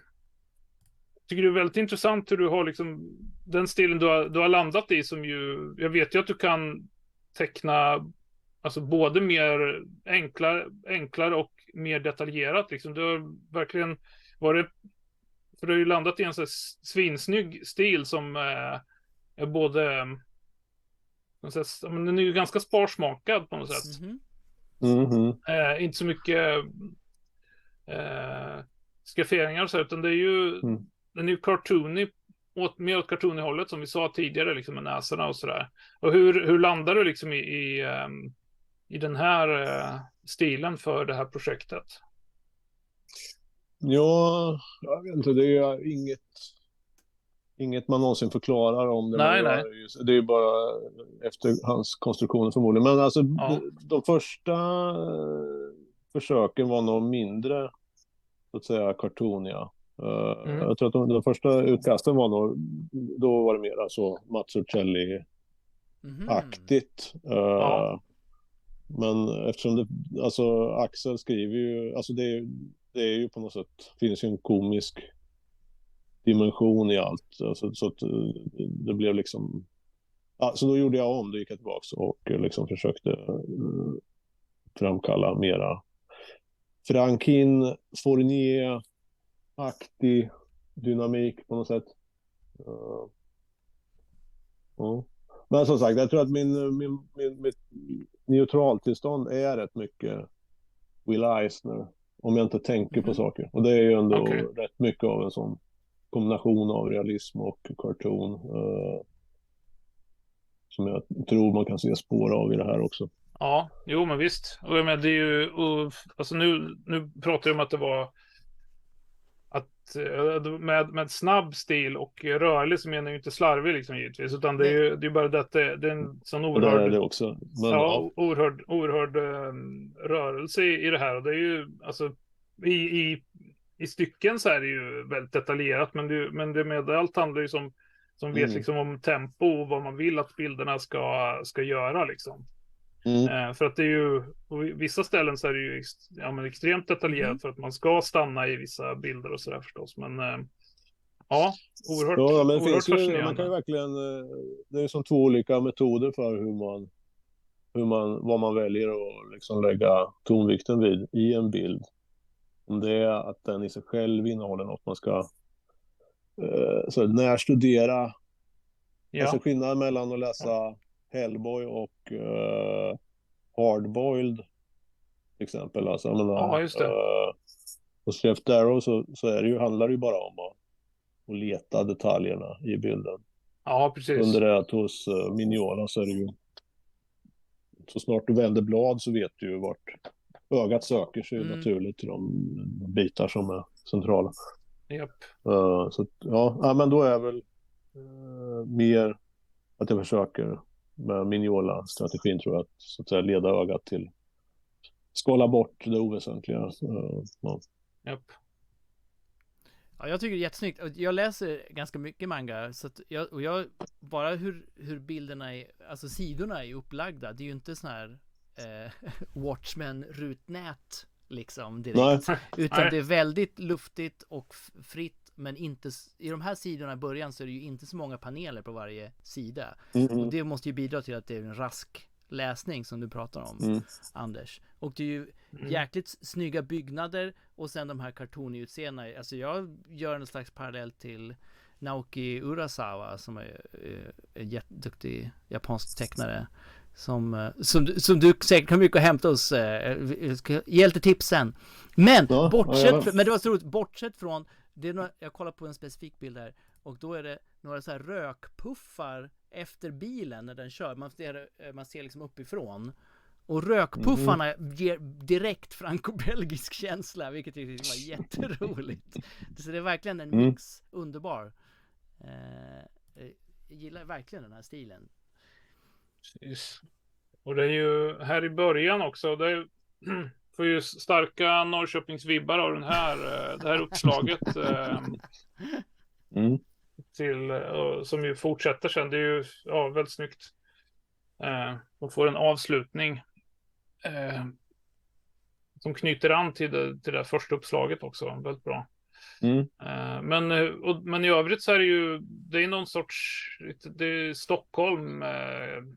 tycker det är väldigt intressant hur du har liksom den stilen du har, du har landat i som ju, jag vet ju att du kan teckna alltså både mer enklare, enklare och mer detaljerat liksom. Du har verkligen varit, för du har ju landat i en så svinsnygg stil som eh, är både, den är ju ganska sparsmakad på något sätt. Mm -hmm. Mm -hmm. eh, inte så mycket eh, skafferingar och så, utan det är ju, mm. den är ju cartoony, åt, mer åt cartoony-hållet som vi sa tidigare, liksom med näsorna och sådär. Och hur, hur landar du liksom i, i, um, i den här uh, stilen för det här projektet? Ja, jag vet inte, det är inget inget man någonsin förklarar om det. Nej, nej. Just, det är bara efter hans konstruktioner förmodligen. Men alltså ja. de, de, första försöken var nog mindre, så att säga, kartoniga. Eh, mm. Jag tror att de, de, första utkasten var nog, då var det mer så Mazzucchelli-aktigt. Mm. Uh, ja. Men eftersom det, alltså Axel skriver ju, alltså det, det är ju på något sätt, finns ju en komisk dimension i allt. Alltså, så att eh, det blev liksom... Ja, så då gjorde jag om, då gick jag tillbaka och eh, liksom försökte uh, framkalla mera Frankin, Fournier-aktig dynamik på något sätt. Uh, uh. Men som sagt, jag tror att min, min, min, mitt neutraltillstånd är rätt mycket Will Eisner. Om jag inte tänker på saker. Och det är ju ändå okay. rätt mycket av en sån kombination av realism och cartoon. Eh, som jag tror man kan se spår av i det här också. Ja, jo men visst. Och jag menar, det är ju, och, alltså nu, nu pratar jag om att det var att eh, med, med snabb stil och rörlig så menar jag inte slarvig liksom givetvis, utan det är ju det är bara det att det, det är en sån oerhörd, det är det också. Men, ja, oerhörd, oerhörd um, rörelse i, i det här och det är ju alltså i, i i stycken så är det ju väldigt detaljerat, men det, men det med allt handlar ju som, som vet mm. liksom om tempo och vad man vill att bilderna ska, ska göra liksom. Mm. Eh, för att det är ju, på vissa ställen så är det ju ja, men extremt detaljerat mm. för att man ska stanna i vissa bilder och sådär förstås. Men eh, ja, oerhört, ja, men oerhört finns ju, Man kan ju verkligen, eh, det är som två olika metoder för hur man, hur man, vad man väljer att liksom lägga tonvikten vid i en bild. Om det är att den i sig själv innehåller något man ska så närstudera. Ja. Alltså skillnaden mellan att läsa Hellboy och eh, Hardboiled till exempel. Alltså, menar, ja, just det. Eh, hos Jeff Darrow så, så är det ju, handlar det ju bara om att, att leta detaljerna i bilden. Ja, precis. Under det att hos uh, Mignola så är det ju så snart du vänder blad så vet du ju vart ögat söker sig mm. naturligt till de bitar som är centrala. Yep. Uh, så ja, ja, men då är väl uh, mer att jag försöker med Mignola-strategin tror jag att, så att säga, leda ögat till skala bort det oväsentliga. Uh, ja. Yep. Ja, jag tycker det är jättesnyggt. Jag läser ganska mycket manga, så att jag, och jag, bara hur, hur bilderna är, alltså sidorna är upplagda, det är ju inte sån här eh, (laughs) Watchmen-rutnät liksom direkt. Nej. Utan det är väldigt luftigt och fritt, men inte, i de här sidorna i början så är det ju inte så många paneler på varje sida. Mm. Och det måste ju bidra till att det är en rask läsning som du pratar om, mm. Anders. Och det är ju mm. jäkligt snygga byggnader och sen de här cartoony-utseendena. Alltså jag gör en slags parallell till Naoki Urasawa som är en jätteduktig japansk tecknare. Som, eh, som, som du säkert har mycket att hämta hos. Eh, ge lite tips sen. Men ja, bortsett, ja, men det var så roligt, bortsett från, det är några, jag kollar på en specifik bild här och då är det några så här rökpuffar efter bilen när den kör. Man ser, eh, man ser liksom uppifrån. Och rökpuffarna mm. ger direkt franco-belgisk känsla, vilket var (laughs) jätteroligt. Så det är verkligen en mm. mix, mm. underbar. Eh, jag gillar verkligen den här stilen. Precis. Och det är ju här i början också, det är, (clears throat) får ju starka Norrköpingsvibbar av den här, eh, det här uppslaget. mm till, uh, som ju fortsätter sen. Det är ju ja, väldigt snyggt. Och får en avslutning. Som knyter an till det, till det första uppslaget också. Väldigt bra. Mm. Men, och, men i övrigt så är det ju, det är någon sorts, det är Stockholm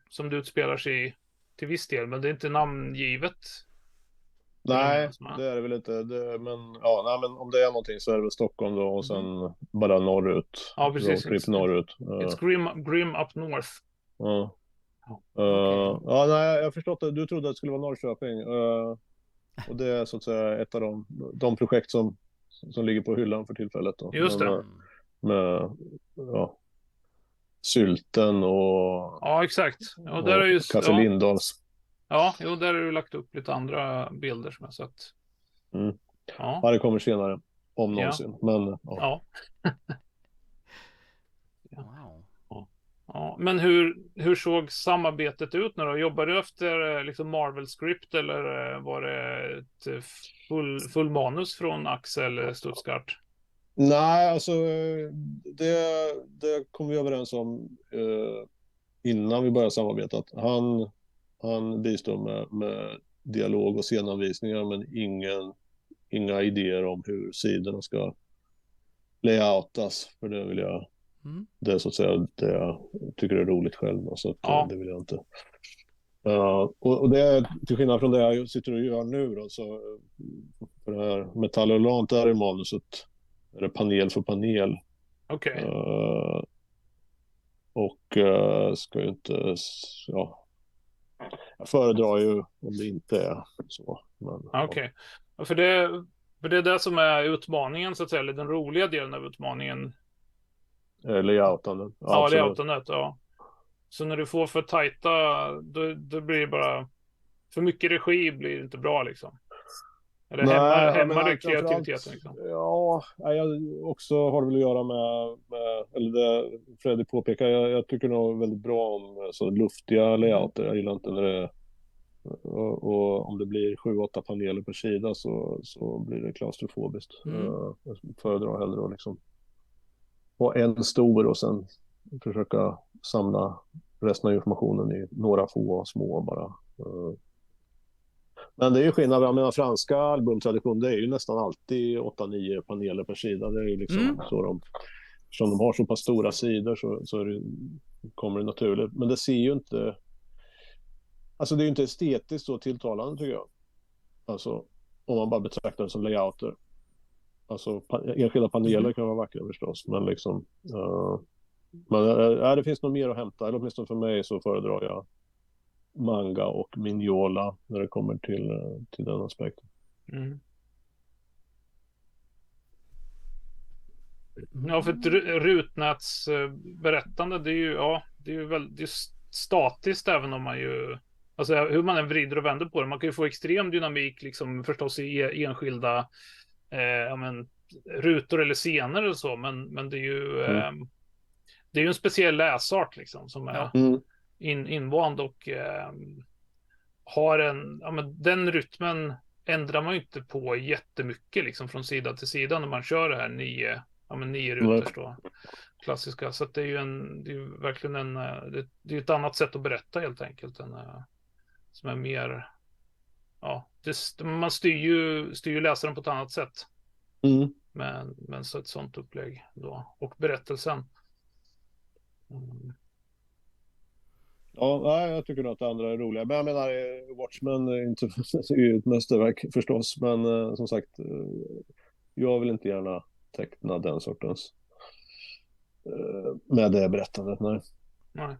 som det utspelar sig i till viss del, men det är inte namngivet Nej, det är det väl inte. Det, men, ja, nej, men om det är någonting så är det väl Stockholm då och sen mm. bara norrut. Ja, precis. It's, norrut. It's grim, grim up north. Ja. Uh, ja, nej, jag har förstått det. Du trodde att det skulle vara Norrköping. Uh, och det är så att säga ett av de, de projekt som, som ligger på hyllan för tillfället. Då. Just det. Med, med ja, Sylten och... Ja, exakt. Och där är just, Kaffe ja. Lindahls Ja, jo, där har du lagt upp lite andra bilder som jag sett. Mm. Ja. ja, det kommer senare. Om någonsin. Ja. Men, ja. ja. (laughs) Wow. Ja. Men hur, hur såg samarbetet ut nu då? Jobbade du efter liksom Marvel script eller eh, var det ett full, full manus från Axel Stuttgart? Nej, alltså det, det kom vi överens om eh, innan vi började samarbeta. Han han bistår med, med dialog och scenanvisningar men ingen, inga idéer om hur sidorna ska layoutas. För det vill jag, mm. det är så att säga det jag tycker är roligt själv. Så att, ja. det vill jag inte. Uh, och, och, det är till skillnad från det jag sitter och gör nu då, så för det här metallolant där i manuset är det panel för panel. Okej. Okay. Uh, och uh, ska ju inte, ja, jag föredrar ju om det inte är så. Okej, okay. ja. för, det, för det är det som är utmaningen så att säga, eller den roliga delen av utmaningen. Eh, layoutandet. Ja, ja layoutandet, ja. Så när du får för tajta, då, då blir det bara, för mycket regi blir inte bra liksom. Eller Nej, hämmar, hämmar det kreativiteten? Liksom? Ja, jag också har det väl att göra med, med eller det Fredrik påpekar, jag, jag, tycker nog väldigt bra om så luftiga layouter. Jag gillar inte när det och, och om det blir sju, åtta paneler per sida så, så blir det klaustrofobiskt. Mm. Jag föredrar hellre att liksom ha en stor och sen försöka samla resten av informationen i några få små bara. Men det är ju skillnad, jag menar franska albumtradition, det är ju nästan alltid 8-9 paneler per sida. Det är ju liksom mm. så de, eftersom de har så pass stora sidor så, så det, kommer det naturligt. Men det ser ju inte, alltså det är ju inte estetiskt så tilltalande tycker jag. Alltså om man bara betraktar det som layouter. Alltså enskilda paneler mm. kan vara vackra förstås, men liksom uh, men äh, det finns nog mer att hämta, eller åtminstone för mig så föredrar jag manga och Mignola när det kommer till, till den aspekten. Mm. Ja, för ett rutnätsberättande, det är ju, ja, det är ju väldigt statiskt även om man ju, alltså hur man än vrider och vänder på det, man kan ju få extrem dynamik liksom förstås i e, enskilda, eh, ja men, rutor eller scener och så, men, men det är ju, mm. eh, det är ju en speciell läsart liksom som är mm. In, invand och eh, har en, ja men den rytmen ändrar man ju inte på jättemycket liksom från sida till sida när man kör det här nio, ja men nio rutor då. Klassiska, så att det är ju en, det är verkligen en, eh, det, det är ett annat sätt att berätta helt enkelt. En, eh, som är mer, ja, det, man styr ju, styr ju läsaren på ett annat sätt. Mm. Men, men så ett sånt upplägg då. Och berättelsen. Mm. Ja, jag tycker nog att det andra är roliga. Men jag menar, eh, Watchmen är inte (laughs) är ett mästerverk förstås. Men eh, som sagt, eh, jag vill inte gärna teckna den sortens eh, med det berättandet. Nej. nej.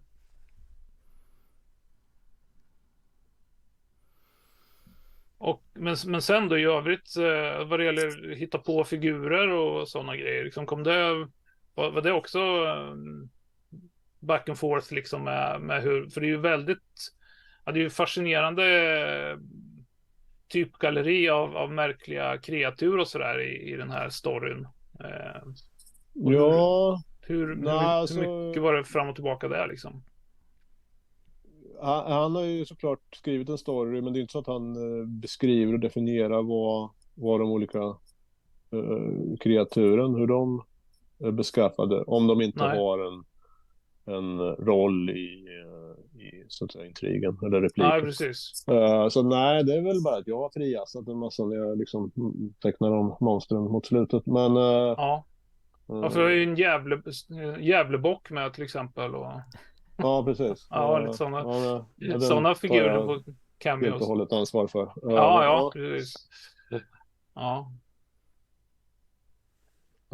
Och, men, men sen då i övrigt eh, vad det gäller hitta på figurer och sådana grejer, liksom, kom det, var, var det också eh, back and forth liksom med, med hur, för det är ju väldigt, ja, det är ju fascinerande eh, typgalleri av, av märkliga kreatur och sådär i, i den här storyn. Eh, ja. Hur, hur, hur, alltså... hur, mycket var det fram och tillbaka där liksom? Han, han, har ju såklart skrivit en story, men det är inte så att han eh, beskriver och definierar vad, vad de olika uh, kreaturen, hur de är beskaffade, om de inte Nej. har en en roll i, eh, i så att säga, intrigen eller repliken. Nej, precis. Uh, så nej, det är väl bara att jag har friassat en massa när jag liksom tecknar om monstren mot slutet. Men... Uh, ja. Ja, för det är ju en jävle, Gävlebock med till exempel. Och... Ja, precis. (laughs) ja, lite sådana, ja, sådana figurer på cameos. Helt och hållet ansvar för. Ja, ja, ja, precis. Ja.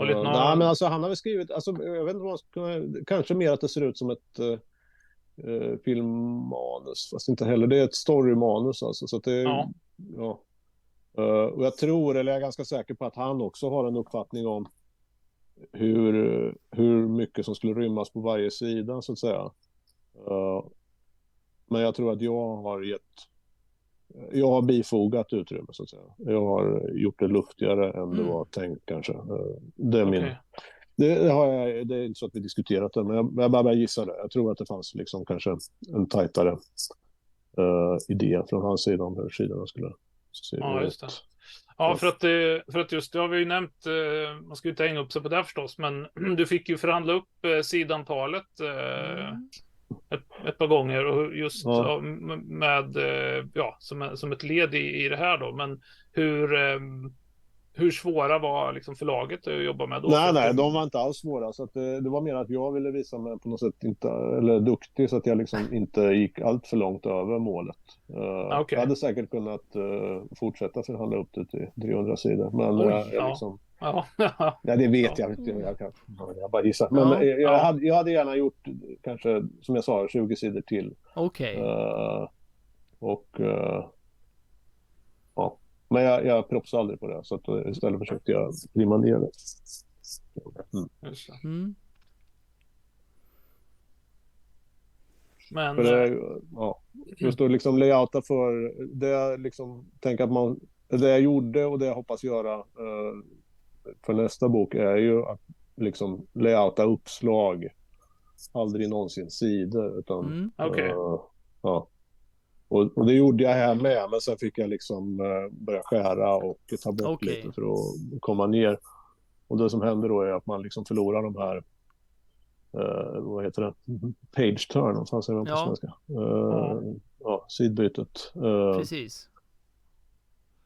Och lite några... Nej, men alltså han har väl skrivit, alltså, jag vet inte vad kanske mer att det ser ut som ett uh, filmmanus, fast inte heller. Det är ett storymanus alltså. Så det, ja. ja. Uh, och jag tror, eller jag är ganska säker på att han också har en uppfattning om hur, hur mycket som skulle rymmas på varje sida, så att säga. Uh, men jag tror att jag har gett jag har bifogat utrymme så att säga. Jag har gjort det luftigare än mm. det var tänkt kanske. Eh, det är okay. min... Det, har jag, det är inte så att vi diskuterat det, men jag, jag bara gissar det. Jag tror att det fanns liksom kanske en tajtare uh, idé från hans sida om hur sidorna skulle se ja, ut. Just det. Ja, för att, för att just det har vi ju nämnt, eh, man ska ju inte hänga upp sig på det förstås, men (clears throat) du fick ju förhandla upp sidantalet mm ett, ett par gånger och just ja. med, eh, ja, som, som ett led i, i det här då. Men hur, ehm, hur svåra var liksom förlaget att jobba med då? Nej, nej, de var inte alls svåra. Så det, det, var mer att jag ville visa mig på något sätt inte, eller duktig så att jag liksom inte gick allt för långt över målet. Uh, ah, okay. Jag hade säkert kunnat fortsätta förhandla upp det till 300 sidor. Men Oj, jag, jag liksom, Ja. (laughs) ja, det vet jag inte. Jag, kan, jag bara gissar. Men ja, jag, hade, jag hade gärna gjort kanske, som jag sa, 20 sidor till. Okej. Okay. Uh, eh, och uh, ja, men jag, jag propsade aldrig på det. Så att, uh, istället försökte jag limma ner det. Mm. Mm. Men... För det, ja, just att liksom layouta för det jag liksom tänker att man, det jag gjorde och det jag hoppas göra för nästa bok är ju att liksom layouta uppslag. Aldrig någonsin sidor. Utan, mm, okay. uh, ja. Och, och, det gjorde jag här med, men sen fick jag liksom uh, börja skära och ta bort okay. lite för att komma ner. Och det som händer då är att man liksom förlorar de här, uh, vad heter det, page turn, vad fan säger man på ja. svenska? Ja. ja, sidbytet. Precis.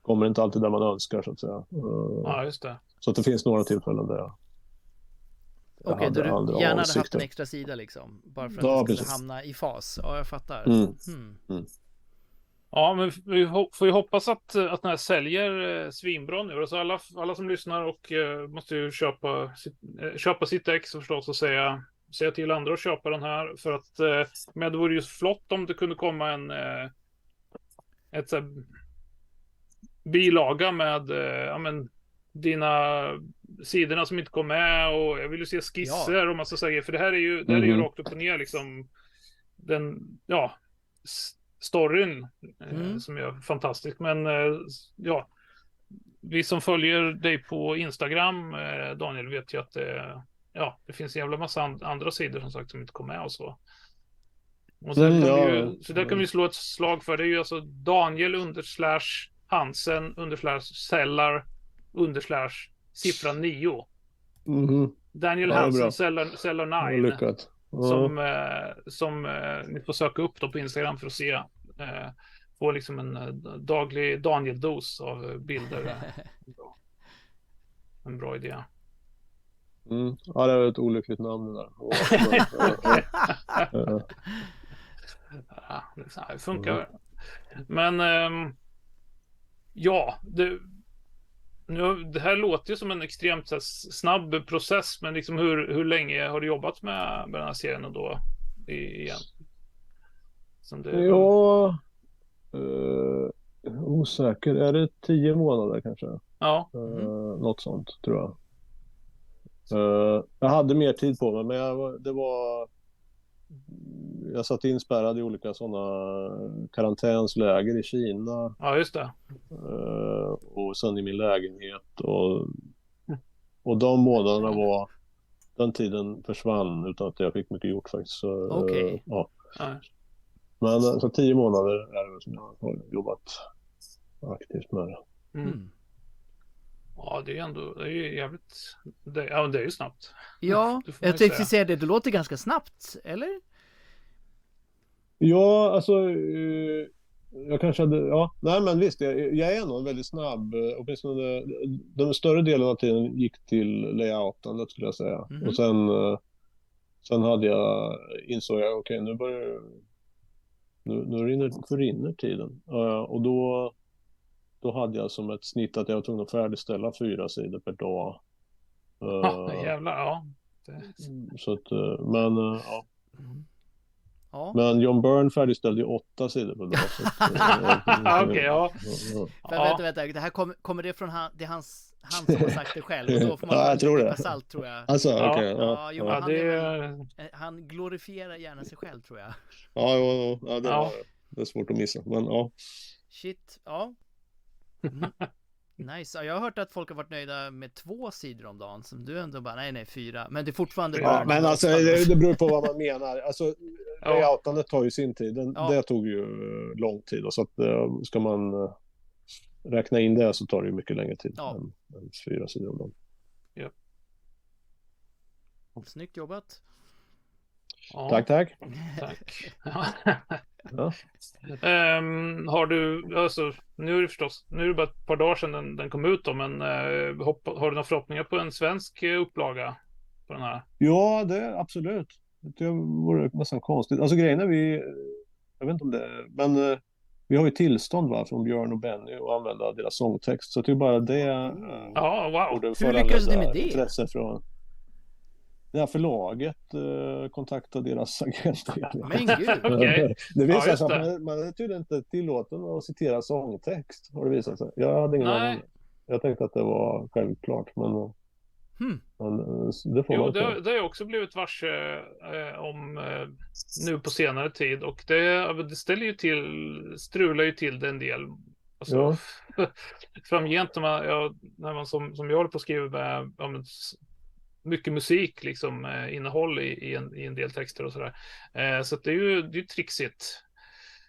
Kommer inte alltid där man önskar så att säga. Ja, just det. Så att det finns några tillfällen där jag Okej, okay, du gärna hade haft en extra sida liksom? Bara för att ja, det skulle hamna i fas? Ja, jag fattar. Mm. Hmm. Mm. Ja, men vi får ju hoppas att, att den här säljer eh, svinbra nu. Alltså alla, alla som lyssnar och uh, måste ju köpa sitt, uh, köpa sitt ex förstås och säga, säga till andra att köpa den här. För att uh, men det vore ju flott om det kunde komma en ett så här, bilaga med ja, men, dina sidorna som inte kom med och jag vill ju se skisser ja. och massa saker. För det här är ju, det här är ju mm. rakt upp och ner liksom den, ja, storyn mm. eh, som är fantastisk. Men eh, ja, vi som följer dig på Instagram, eh, Daniel, vet ju att det, ja, det finns en jävla massa and andra sidor som sagt som inte kom med och så. Och så, mm, ja. ju, så där kan vi slå ett slag för. Det är ju alltså Daniel underslash Hansen underslash Sellar underslash siffra 9. Mm. Daniel ja, Hansen Sellar, Sellar 9. Lyckat. Ja. Som, eh, som eh, ni får söka upp då på Instagram för att se. Eh, få liksom en eh, daglig Daniel-dos av bilder. (laughs) en bra idé. Mm. Ja, det är ett olyckligt namn det där. (laughs) ja, det funkar. Men um, ja, det, nu, det här låter ju som en extremt här, snabb process, men liksom hur, hur länge har du jobbat med, med den här serien då? Igen? Som det... Ja, uh, osäker. Är det tio månader kanske? Ja. Uh, något sånt tror jag. Uh, jag hade mer tid på mig, men jag, det var... Jag satt inspärrad i olika sådana karantänsläger i Kina. Ja, just det. Uh, och sen i min lägenhet. Och, och de månaderna var... Den tiden försvann utan att jag fick mycket gjort faktiskt. Okej. Okay. Ja. Men så tio månader är det som jag har jobbat aktivt med det. Mm. Ja, det är ändå, det är ju jävligt, det, ja det är ju snabbt. Ja, (laughs) jag tänkte säga det, det låter ganska snabbt, eller? Ja, alltså, eh, jag kanske hade, ja, nej men visst, jag, jag är nog väldigt snabb, eh, åtminstone den större delen av tiden gick till layoutandet skulle jag säga. Mm -hmm. Och sen, eh, sen hade jag, insåg jag, okej okay, nu börjar, nu, nu rinner, förrinner tiden. och då då hade jag som ett snitt att jag var tvungen att färdigställa fyra sidor per dag. Ja, uh, jävlar, ja. Det... Så att, uh, men uh, ja. Mm. ja. Men John Byrne färdigställde ju åtta sidor per dag. (laughs) Okej, okay, ja. Men vänta, vänta, det här kommer, kommer det från han, det är hans, han som har sagt det själv? Och då får man (laughs) ja, jag tror det. salt tror jag. Alltså, ja. Okay, ja. Ja, jo, han, det... han glorifierar gärna sig själv tror jag. Ja, jo, ja, det, Var, det är svårt att missa, men ja. Shit, ja. Mm. (laughs) Nice. jag har hört att folk har varit nöjda med två sidor om dagen, som du ändå bara, nej, nej, fyra. Men det är fortfarande Ja, men alltså det, det beror på vad man menar. Alltså, layoutandet tar ju sin tid. Den, ja. Det tog ju eh, lång tid. Och så att eh, ska man eh, räkna in det så tar det ju mycket längre tid ja. än, än fyra sidor om dagen. Ja. Snyggt jobbat. Ja. Tack, tack. Tack. (laughs) (laughs) Ja. Um, har du, alltså, nu är det förstås, nu är det bara ett par dagar sedan den, den kom ut då, men uh, hopp, har du några förhoppningar på en svensk uh, upplaga på den här? Ja, det absolut. Det vore nästan konstigt. Alltså grejen är vi, jag vet inte om det, men uh, vi har ju tillstånd va, från Björn och Benny att använda deras sångtext. Så det är bara det. Uh, ja, wow. Hur lyckades ni med det? Intresse från, det här förlaget eh, kontaktade deras (laughs) agent. Men gud! (laughs) okay. Det visar ja, sig att man, man är tydligen inte tillåten att citera sångtext. Har det visat sig. Jag hade ingen aning. Jag tänkte att det var självklart. Men, hmm. men eh, det får jo, det, det har jag också blivit varse eh, om eh, nu på senare tid. Och det, det ställer ju till, strular ju till det en del. Alltså, ja. (laughs) framgent när man, ja, när man som, som jag håller på att skriva med ja, mycket musik, liksom eh, innehåll i, i, en, i en del texter och sådär. Eh, så det är ju det är trixigt.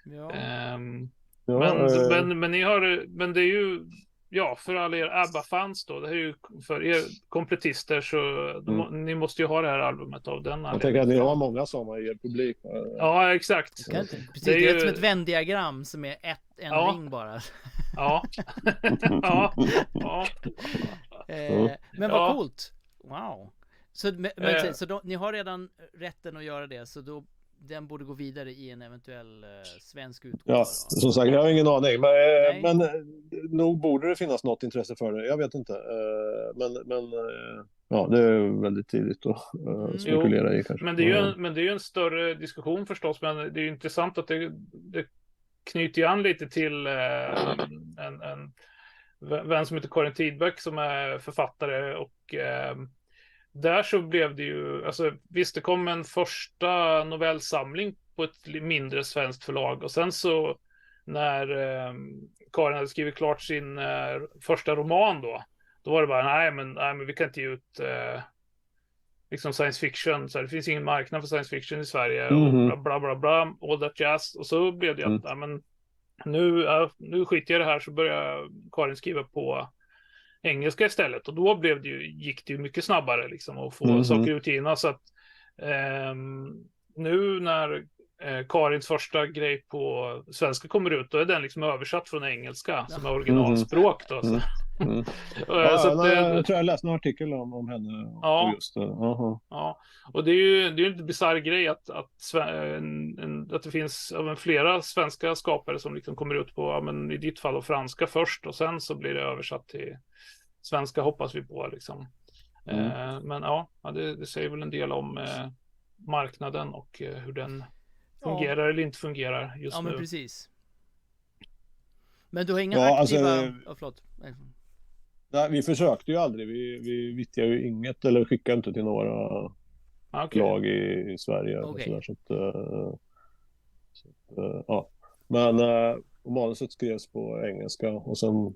Ja. Um, ja, men, äh... men, men, ni har, men det är ju, ja, för alla er ABBA-fans då, det är ju för er kompletister så mm. ni måste ju ha det här albumet av den Jag tänker att ni har många sådana i er publik. Ja, exakt. Kan, precis, det är, ju... som ett Venn-diagram som är ett, en ja. ring bara. Ja. (laughs) (laughs) ja. ja. Eh, men vad ja. coolt. Wow. Så, men, eh. så då, ni har redan rätten att göra det, så då den borde gå vidare i en eventuell eh, svensk utgåva? Ja, som sagt, jag har ingen aning. Men, eh, men eh, nog borde det finnas något intresse för det. Jag vet inte. Eh, men, men eh, ja, det är väldigt tidigt att mm. spekulera jo, i kanske. Men det, är ju en, men det är ju en större diskussion förstås. Men det är ju intressant att det, det knyter an lite till en, en vän som heter Karin Tidbeck som är författare och eh, där så blev det ju, alltså visst det kom en första novellsamling på ett mindre svenskt förlag och sen så när eh, Karin hade skrivit klart sin eh, första roman då, då var det bara nej men, nej, men vi kan inte ge ut eh, liksom science fiction, så här, det finns ingen marknad för science fiction i Sverige mm -hmm. och bla bla bla bla, all that jazz och så blev det att, mm. nej, men nu, nu skiter jag i det här så börjar Karin skriva på engelska istället och då blev det ju, gick det ju mycket snabbare liksom att få mm -hmm. saker utgivna så att eh, nu när eh, Karins första grej på svenska kommer ut då är den liksom översatt från engelska som är originalspråk då. Mm. Mm. (laughs) ja, så att, jag tror jag läste en artikel om, om henne. Ja, just det. Uh-huh. ja, och det är ju det är en bisarr grej att, att, en, en, att det finns ja, flera svenska skapare som liksom kommer ut på, ja, men i ditt fall och franska först och sen så blir det översatt till svenska hoppas vi på liksom. Mm. Eh, men ja, det, det, säger väl en del om eh, marknaden och eh, hur den fungerar ja. eller inte fungerar just ja, nu. Ja, men precis. Men du har inga ja, aktiva... Alltså, oh, förlåt. Nej, vi försökte ju aldrig. Vi, vi vittjade ju inget eller skickade inte till några ah, okay. lag i, i Sverige. Okay. Och så, att, uh, så att, uh, ja. Men uh, manuset skrevs på engelska och sen,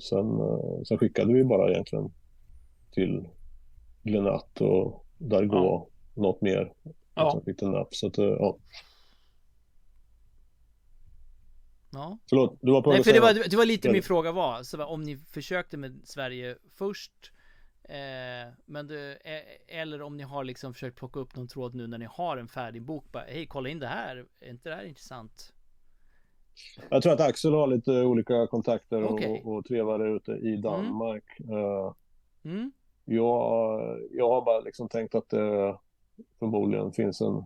sen, sen skickade vi bara egentligen till Glenat och Dargo ja. något mer. Ja. Sen fick den napp. Så att, ja. Ja. Förlåt, du var på Nej, för det var, det var lite min fråga var, så om ni försökte med Sverige först eh, men du, eh, eller om ni har liksom försökt plocka upp någon tråd nu när ni har en färdig bok bara, hej kolla in det här, är inte det här intressant? Jag tror att Axel har lite olika kontakter okay. och, och trevare ute i Danmark. Mm. Uh, mm. Jag, jag har bara liksom tänkt att det förmodligen finns en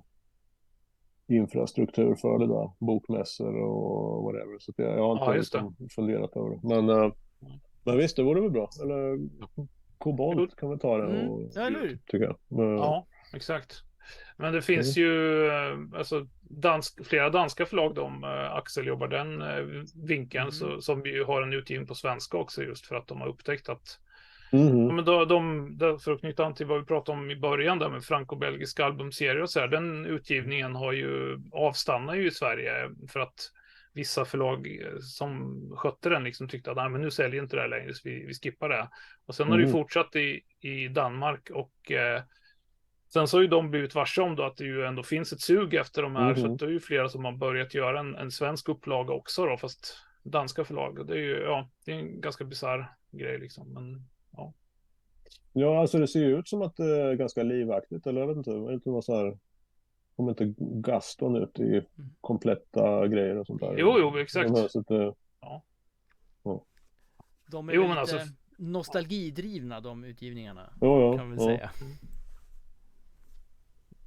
infrastruktur för det där. Bokmässor och whatever. Så jag, jag har inte ja, liksom funderat över det. Men, äh, men visst, det vore väl bra. Eller kobolt kan vi ta det. Mm. Och, ja, eller tycker jag. Men, ja, exakt. Men det finns mm. ju eh, alltså, dansk, flera danska förlag, de, eh, Axel jobbar den vinkeln, mm. så, som vi har en utgivning på svenska också, just för att de har upptäckt att Mm. Ja, men då, de, för att knyta an till vad vi pratade om i början där med franco-belgiska albumserier och så här, den utgivningen har ju avstannat ju i Sverige för att vissa förlag eh, som skötte den liksom tyckte att Nej, men nu säljer inte det här längre så vi, vi skippar det. Och sen mm. har det ju mm. fortsatt i, i Danmark och eh, sen så har ju de blivit varse om då att det ju ändå finns ett sug efter de här mm. så att det är ju flera som har börjat göra en, en svensk upplaga också då fast danska förlag. Det är ju ja, det är en ganska bisarr grej liksom. Men ja. Ja, alltså det ser ju ut som att det är ganska livaktigt, eller jag vet inte, det inte så här, kommer inte Gaston ut i kompletta grejer och sånt där? Jo, jo, exakt. De, så att det, ja. ja. de är jo, lite alltså... nostalgidrivna, de utgivningarna. Jo, ja, kan man väl ja. säga.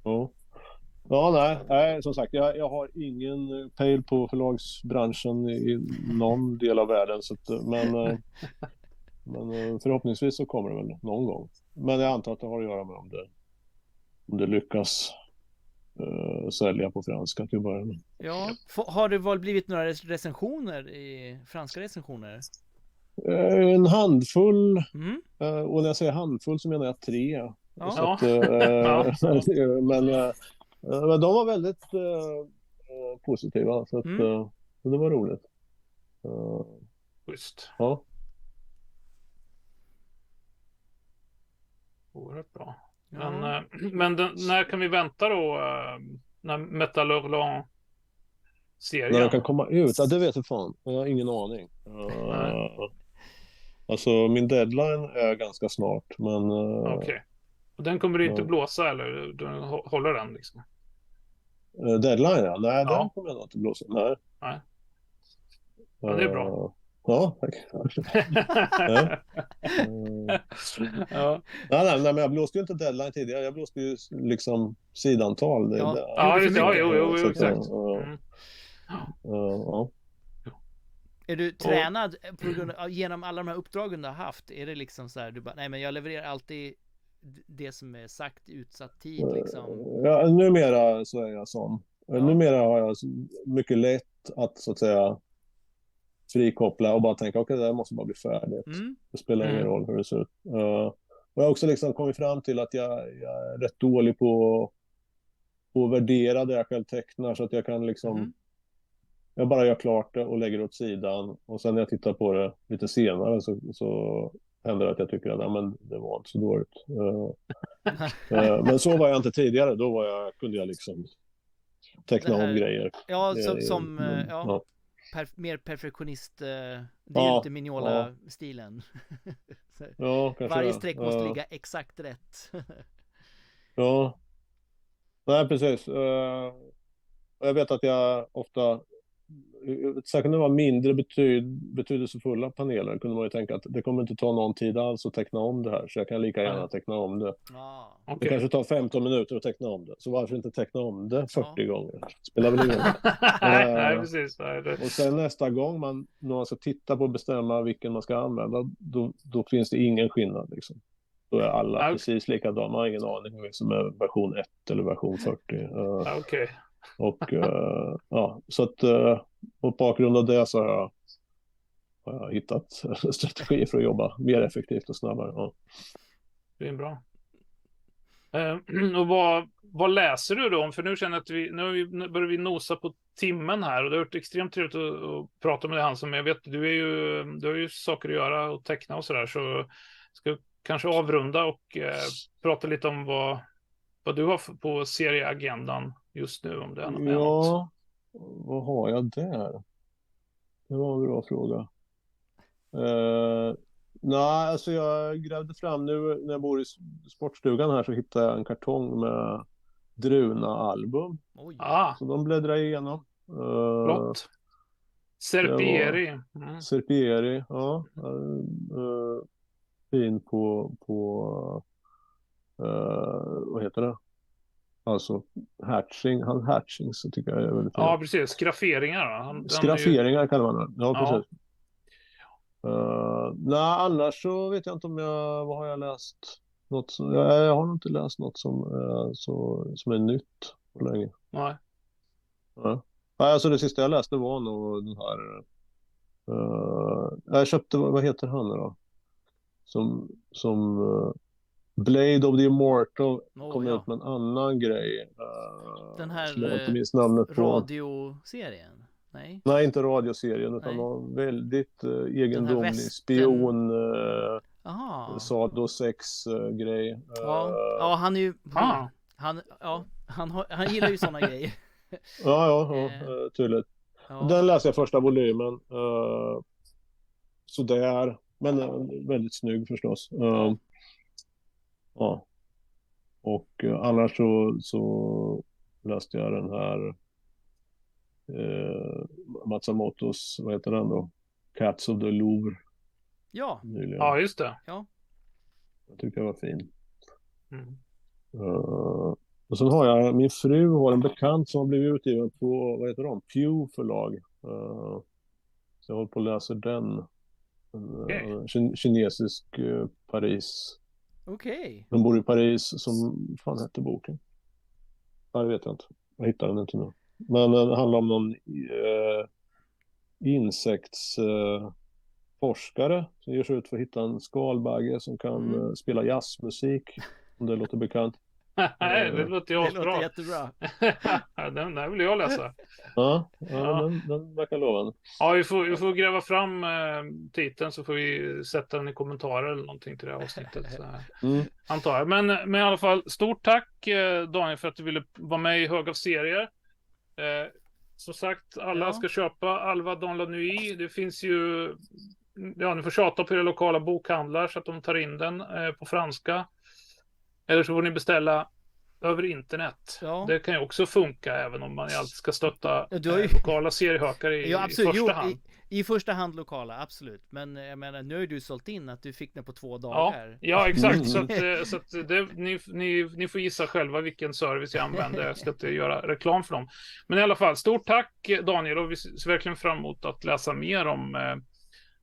Ja. Ja, nej, nej, som sagt, jag, jag har ingen pejl på förlagsbranschen i någon del av världen, så att, men eh, (laughs) Men eh, förhoppningsvis så kommer det väl någon gång. Men jag antar att det har att göra med om det, om det lyckas uh, sälja på franska till början med. Ja, har det väl blivit några recensioner i franska recensioner? Uh, en handfull. Mm. Uh, och när jag säger handfull så menar jag tre. Ja. Så att, (laughs) men, men de var väldigt positiva. Så att, mm. det var roligt. Schysst. Ja. Oerhört bra. Men, eh, (clears throat) men den, när kan vi vänta då? Eh, när Metal Hurlant serien? När den kan komma ut? Ja, det vet jag fan. Jag har ingen aning. Uh, alltså min deadline är ganska snart, men... Uh, Okej. Okay. Och den kommer du inte blåsa eller du håller den liksom? Deadline ja. Nej, ja. den kommer jag nog inte blåsa. Nej. Nej. Ja, det är bra. Ja, tack. (laughs) ja. ja. Nej, nej, men jag blåste ju inte deadline tidigare. Jag blåste ju liksom sidantal. Det, ja, det, ja, det, ja, jo, jo, jo, exakt. Mm. Ja. Är du tränad på grund av, genom alla de här uppdragen du har haft? Är det liksom så här, du bara, nej men jag levererar alltid det som är sagt utsatt tid liksom? Ja, numera så är jag sån. Ja. Numera har jag mycket lätt att så att säga frikoppla och bara tänka okej, okay, det här måste bara bli färdigt. Mm. Det spelar ingen mm. roll hur det ser ut. Uh, och jag har också liksom kommit fram till att jag, jag är rätt dålig på, på att värdera det jag själv tecknar så att jag kan liksom mm. Jag bara gör klart det och lägger det åt sidan och sen när jag tittar på det lite senare så, så händer det att jag tycker att men det var inte så dåligt. Uh, (laughs) uh, men så var jag inte tidigare. Då var jag, kunde jag liksom teckna här, om grejer. Ja, som, som mm, ja, ja. Per, mer perfektionist. Det är ja, inte Mignola-stilen. ja, (laughs) Varje streck måste ligga exakt rätt. (laughs) ja. Nej, precis. Uh, jag vet att jag ofta särskilt när det var mindre betyd, betydelsefulla paneler kunde man ju tänka att det kommer inte ta någon tid alls att teckna om det här, så jag kan lika gärna teckna om det. Ah, okay. Det kanske tar 15 minuter att teckna om det, så varför inte teckna om det 40 ah. gånger? Spelar väl ingen roll. (laughs) nej, precis. Nej, det... Och sen nästa gång man, när man ska titta på och bestämma vilken man ska använda, då, då finns det ingen skillnad. Liksom. Då är alla ah. precis likadana, man har ingen aning om som är version 1 eller version 40. Uh, Okej. Okay. Och uh, ja, så att uh, mot bakgrund av det så har jag, har jag hittat strategier för att jobba mer effektivt och snabbare. Ja. Det är bra. Uh, (clears throat) och vad, vad läser du då om? För nu känner jag att vi, nu, vi, nu börjar vi nosa på timmen här och det har varit extremt trevligt att, att prata med dig Hans. Men jag vet, du, är ju, du har ju saker att göra och teckna och sådär. Så ska kanske avrunda och eh, prata lite om vad, vad du har på serieagendan just nu om det är något Ja, vad har jag där? Det var en bra fråga. Uh, nej, alltså jag grävde fram nu när jag bor i sportstugan här så hittade jag en kartong med Druna-album. Ah. Så de bläddrar jag igenom. Uh, Flott. Serpieri. Mm. Serpieri, ja. Uh, fin på, på uh, vad heter det? Alltså hatching, han hatching så tycker jag är väldigt Ja, precis. Skrafferingar. Han, Skrafferingar ju... kan det vara. Ja, precis. Ja. Uh, nej, annars så vet jag inte om jag, vad har jag läst? Något som, jag, jag har nog inte läst något som, uh, så, som är nytt på länge. Nej. Ja. Nej, alltså det sista jag läste var nog den här. Uh, jag köpte, vad heter han då? Som, som uh, Blade of the Immortal oh, kom ja. ut med en annan grej. Uh, den här radioserien? Nej. Nej, inte radioserien utan någon väldigt uh, egendomlig västen... spion. Uh, Sado 6 uh, grej. Ja. ja, han är ju... Ah. Han, ja, han, har, han gillar ju sådana grejer. (laughs) ja, ja, ja uh, tydligt. Ja. Den läste jag första volymen. Uh, sådär. Men uh, väldigt snygg förstås. Uh, Ja. Och eh, annars så, så läste jag den här eh, Matsumotos, vad heter den då? Cats of the Louvre. Ja. Nyligen. Ja, just det. Ja. Jag tyckte jag var fin. Mm. Uh, och sen har jag, min fru har en bekant som har blivit utgiven på, vad heter de? Pew förlag. Uh, så jag håller på att läsa den. Okay. Uh, kinesisk uh, Paris Okej. Okay. De bor i Paris, som fan hette boken? Ja, det vet jag inte. Jag hittar den inte nu. Men det handlar om någon eh, insektsforskare eh, som ger sig ut för att hitta en skalbagge som kan mm. eh, spela jazzmusik. Om det låter bekant. (laughs) Nej, det låter ju. Det låter jättebra. (laughs) den där vill jag läsa. Ja, ja, ja. Den, den verkar lovande. Ja, vi får, vi får gräva fram eh, titeln så får vi sätta den i kommentarer eller någonting till det här avsnittet. (laughs) Mm. Antar jag. Men, men i alla fall, stort tack eh, Daniel för att du ville vara med i Hög av serier. Eh, som sagt, alla ja. ska köpa Alva Don la Nuit. Det finns ju... Ja, ni får tjata på era lokala bokhandlar så att de tar in den eh, på franska. Eller så får ni beställa över internet. Ja. Det kan ju också funka även om man alltid ska stötta ju... Eh, lokala seriehökare i, ja, i första jo, hand. I, I, första hand lokala, absolut. Men jag menar, nu har du sålt in att du fick den på två dagar. Ja, ja exakt. Så, att, eh, så att det, ni, ni, ni får gissa själva vilken service jag använder. Jag ska inte göra reklam för dem. Men i alla fall, stort tack Daniel och vi ser verkligen fram emot att läsa mer om eh,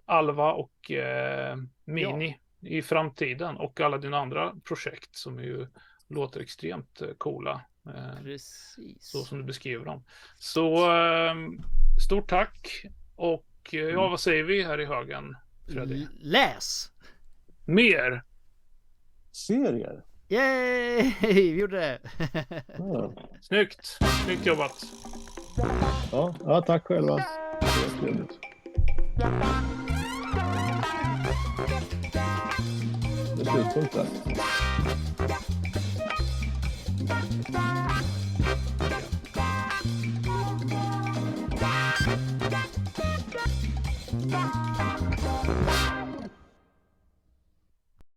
Alva och eh, Mini. I framtiden och alla dina andra projekt som ju låter extremt eh, coola. Eh, Precis. Så som du beskriver dem. Så ehm, stort tack och eh, ja, vad säger vi här i högen, Freddy? Läs! Mer! Serier? Yay! (laughs) Vi gjorde det! Ja, Snyggt! Snyggt jobbat! ja, ja tack själva. Det var trevligt. Det är slutpunkt där.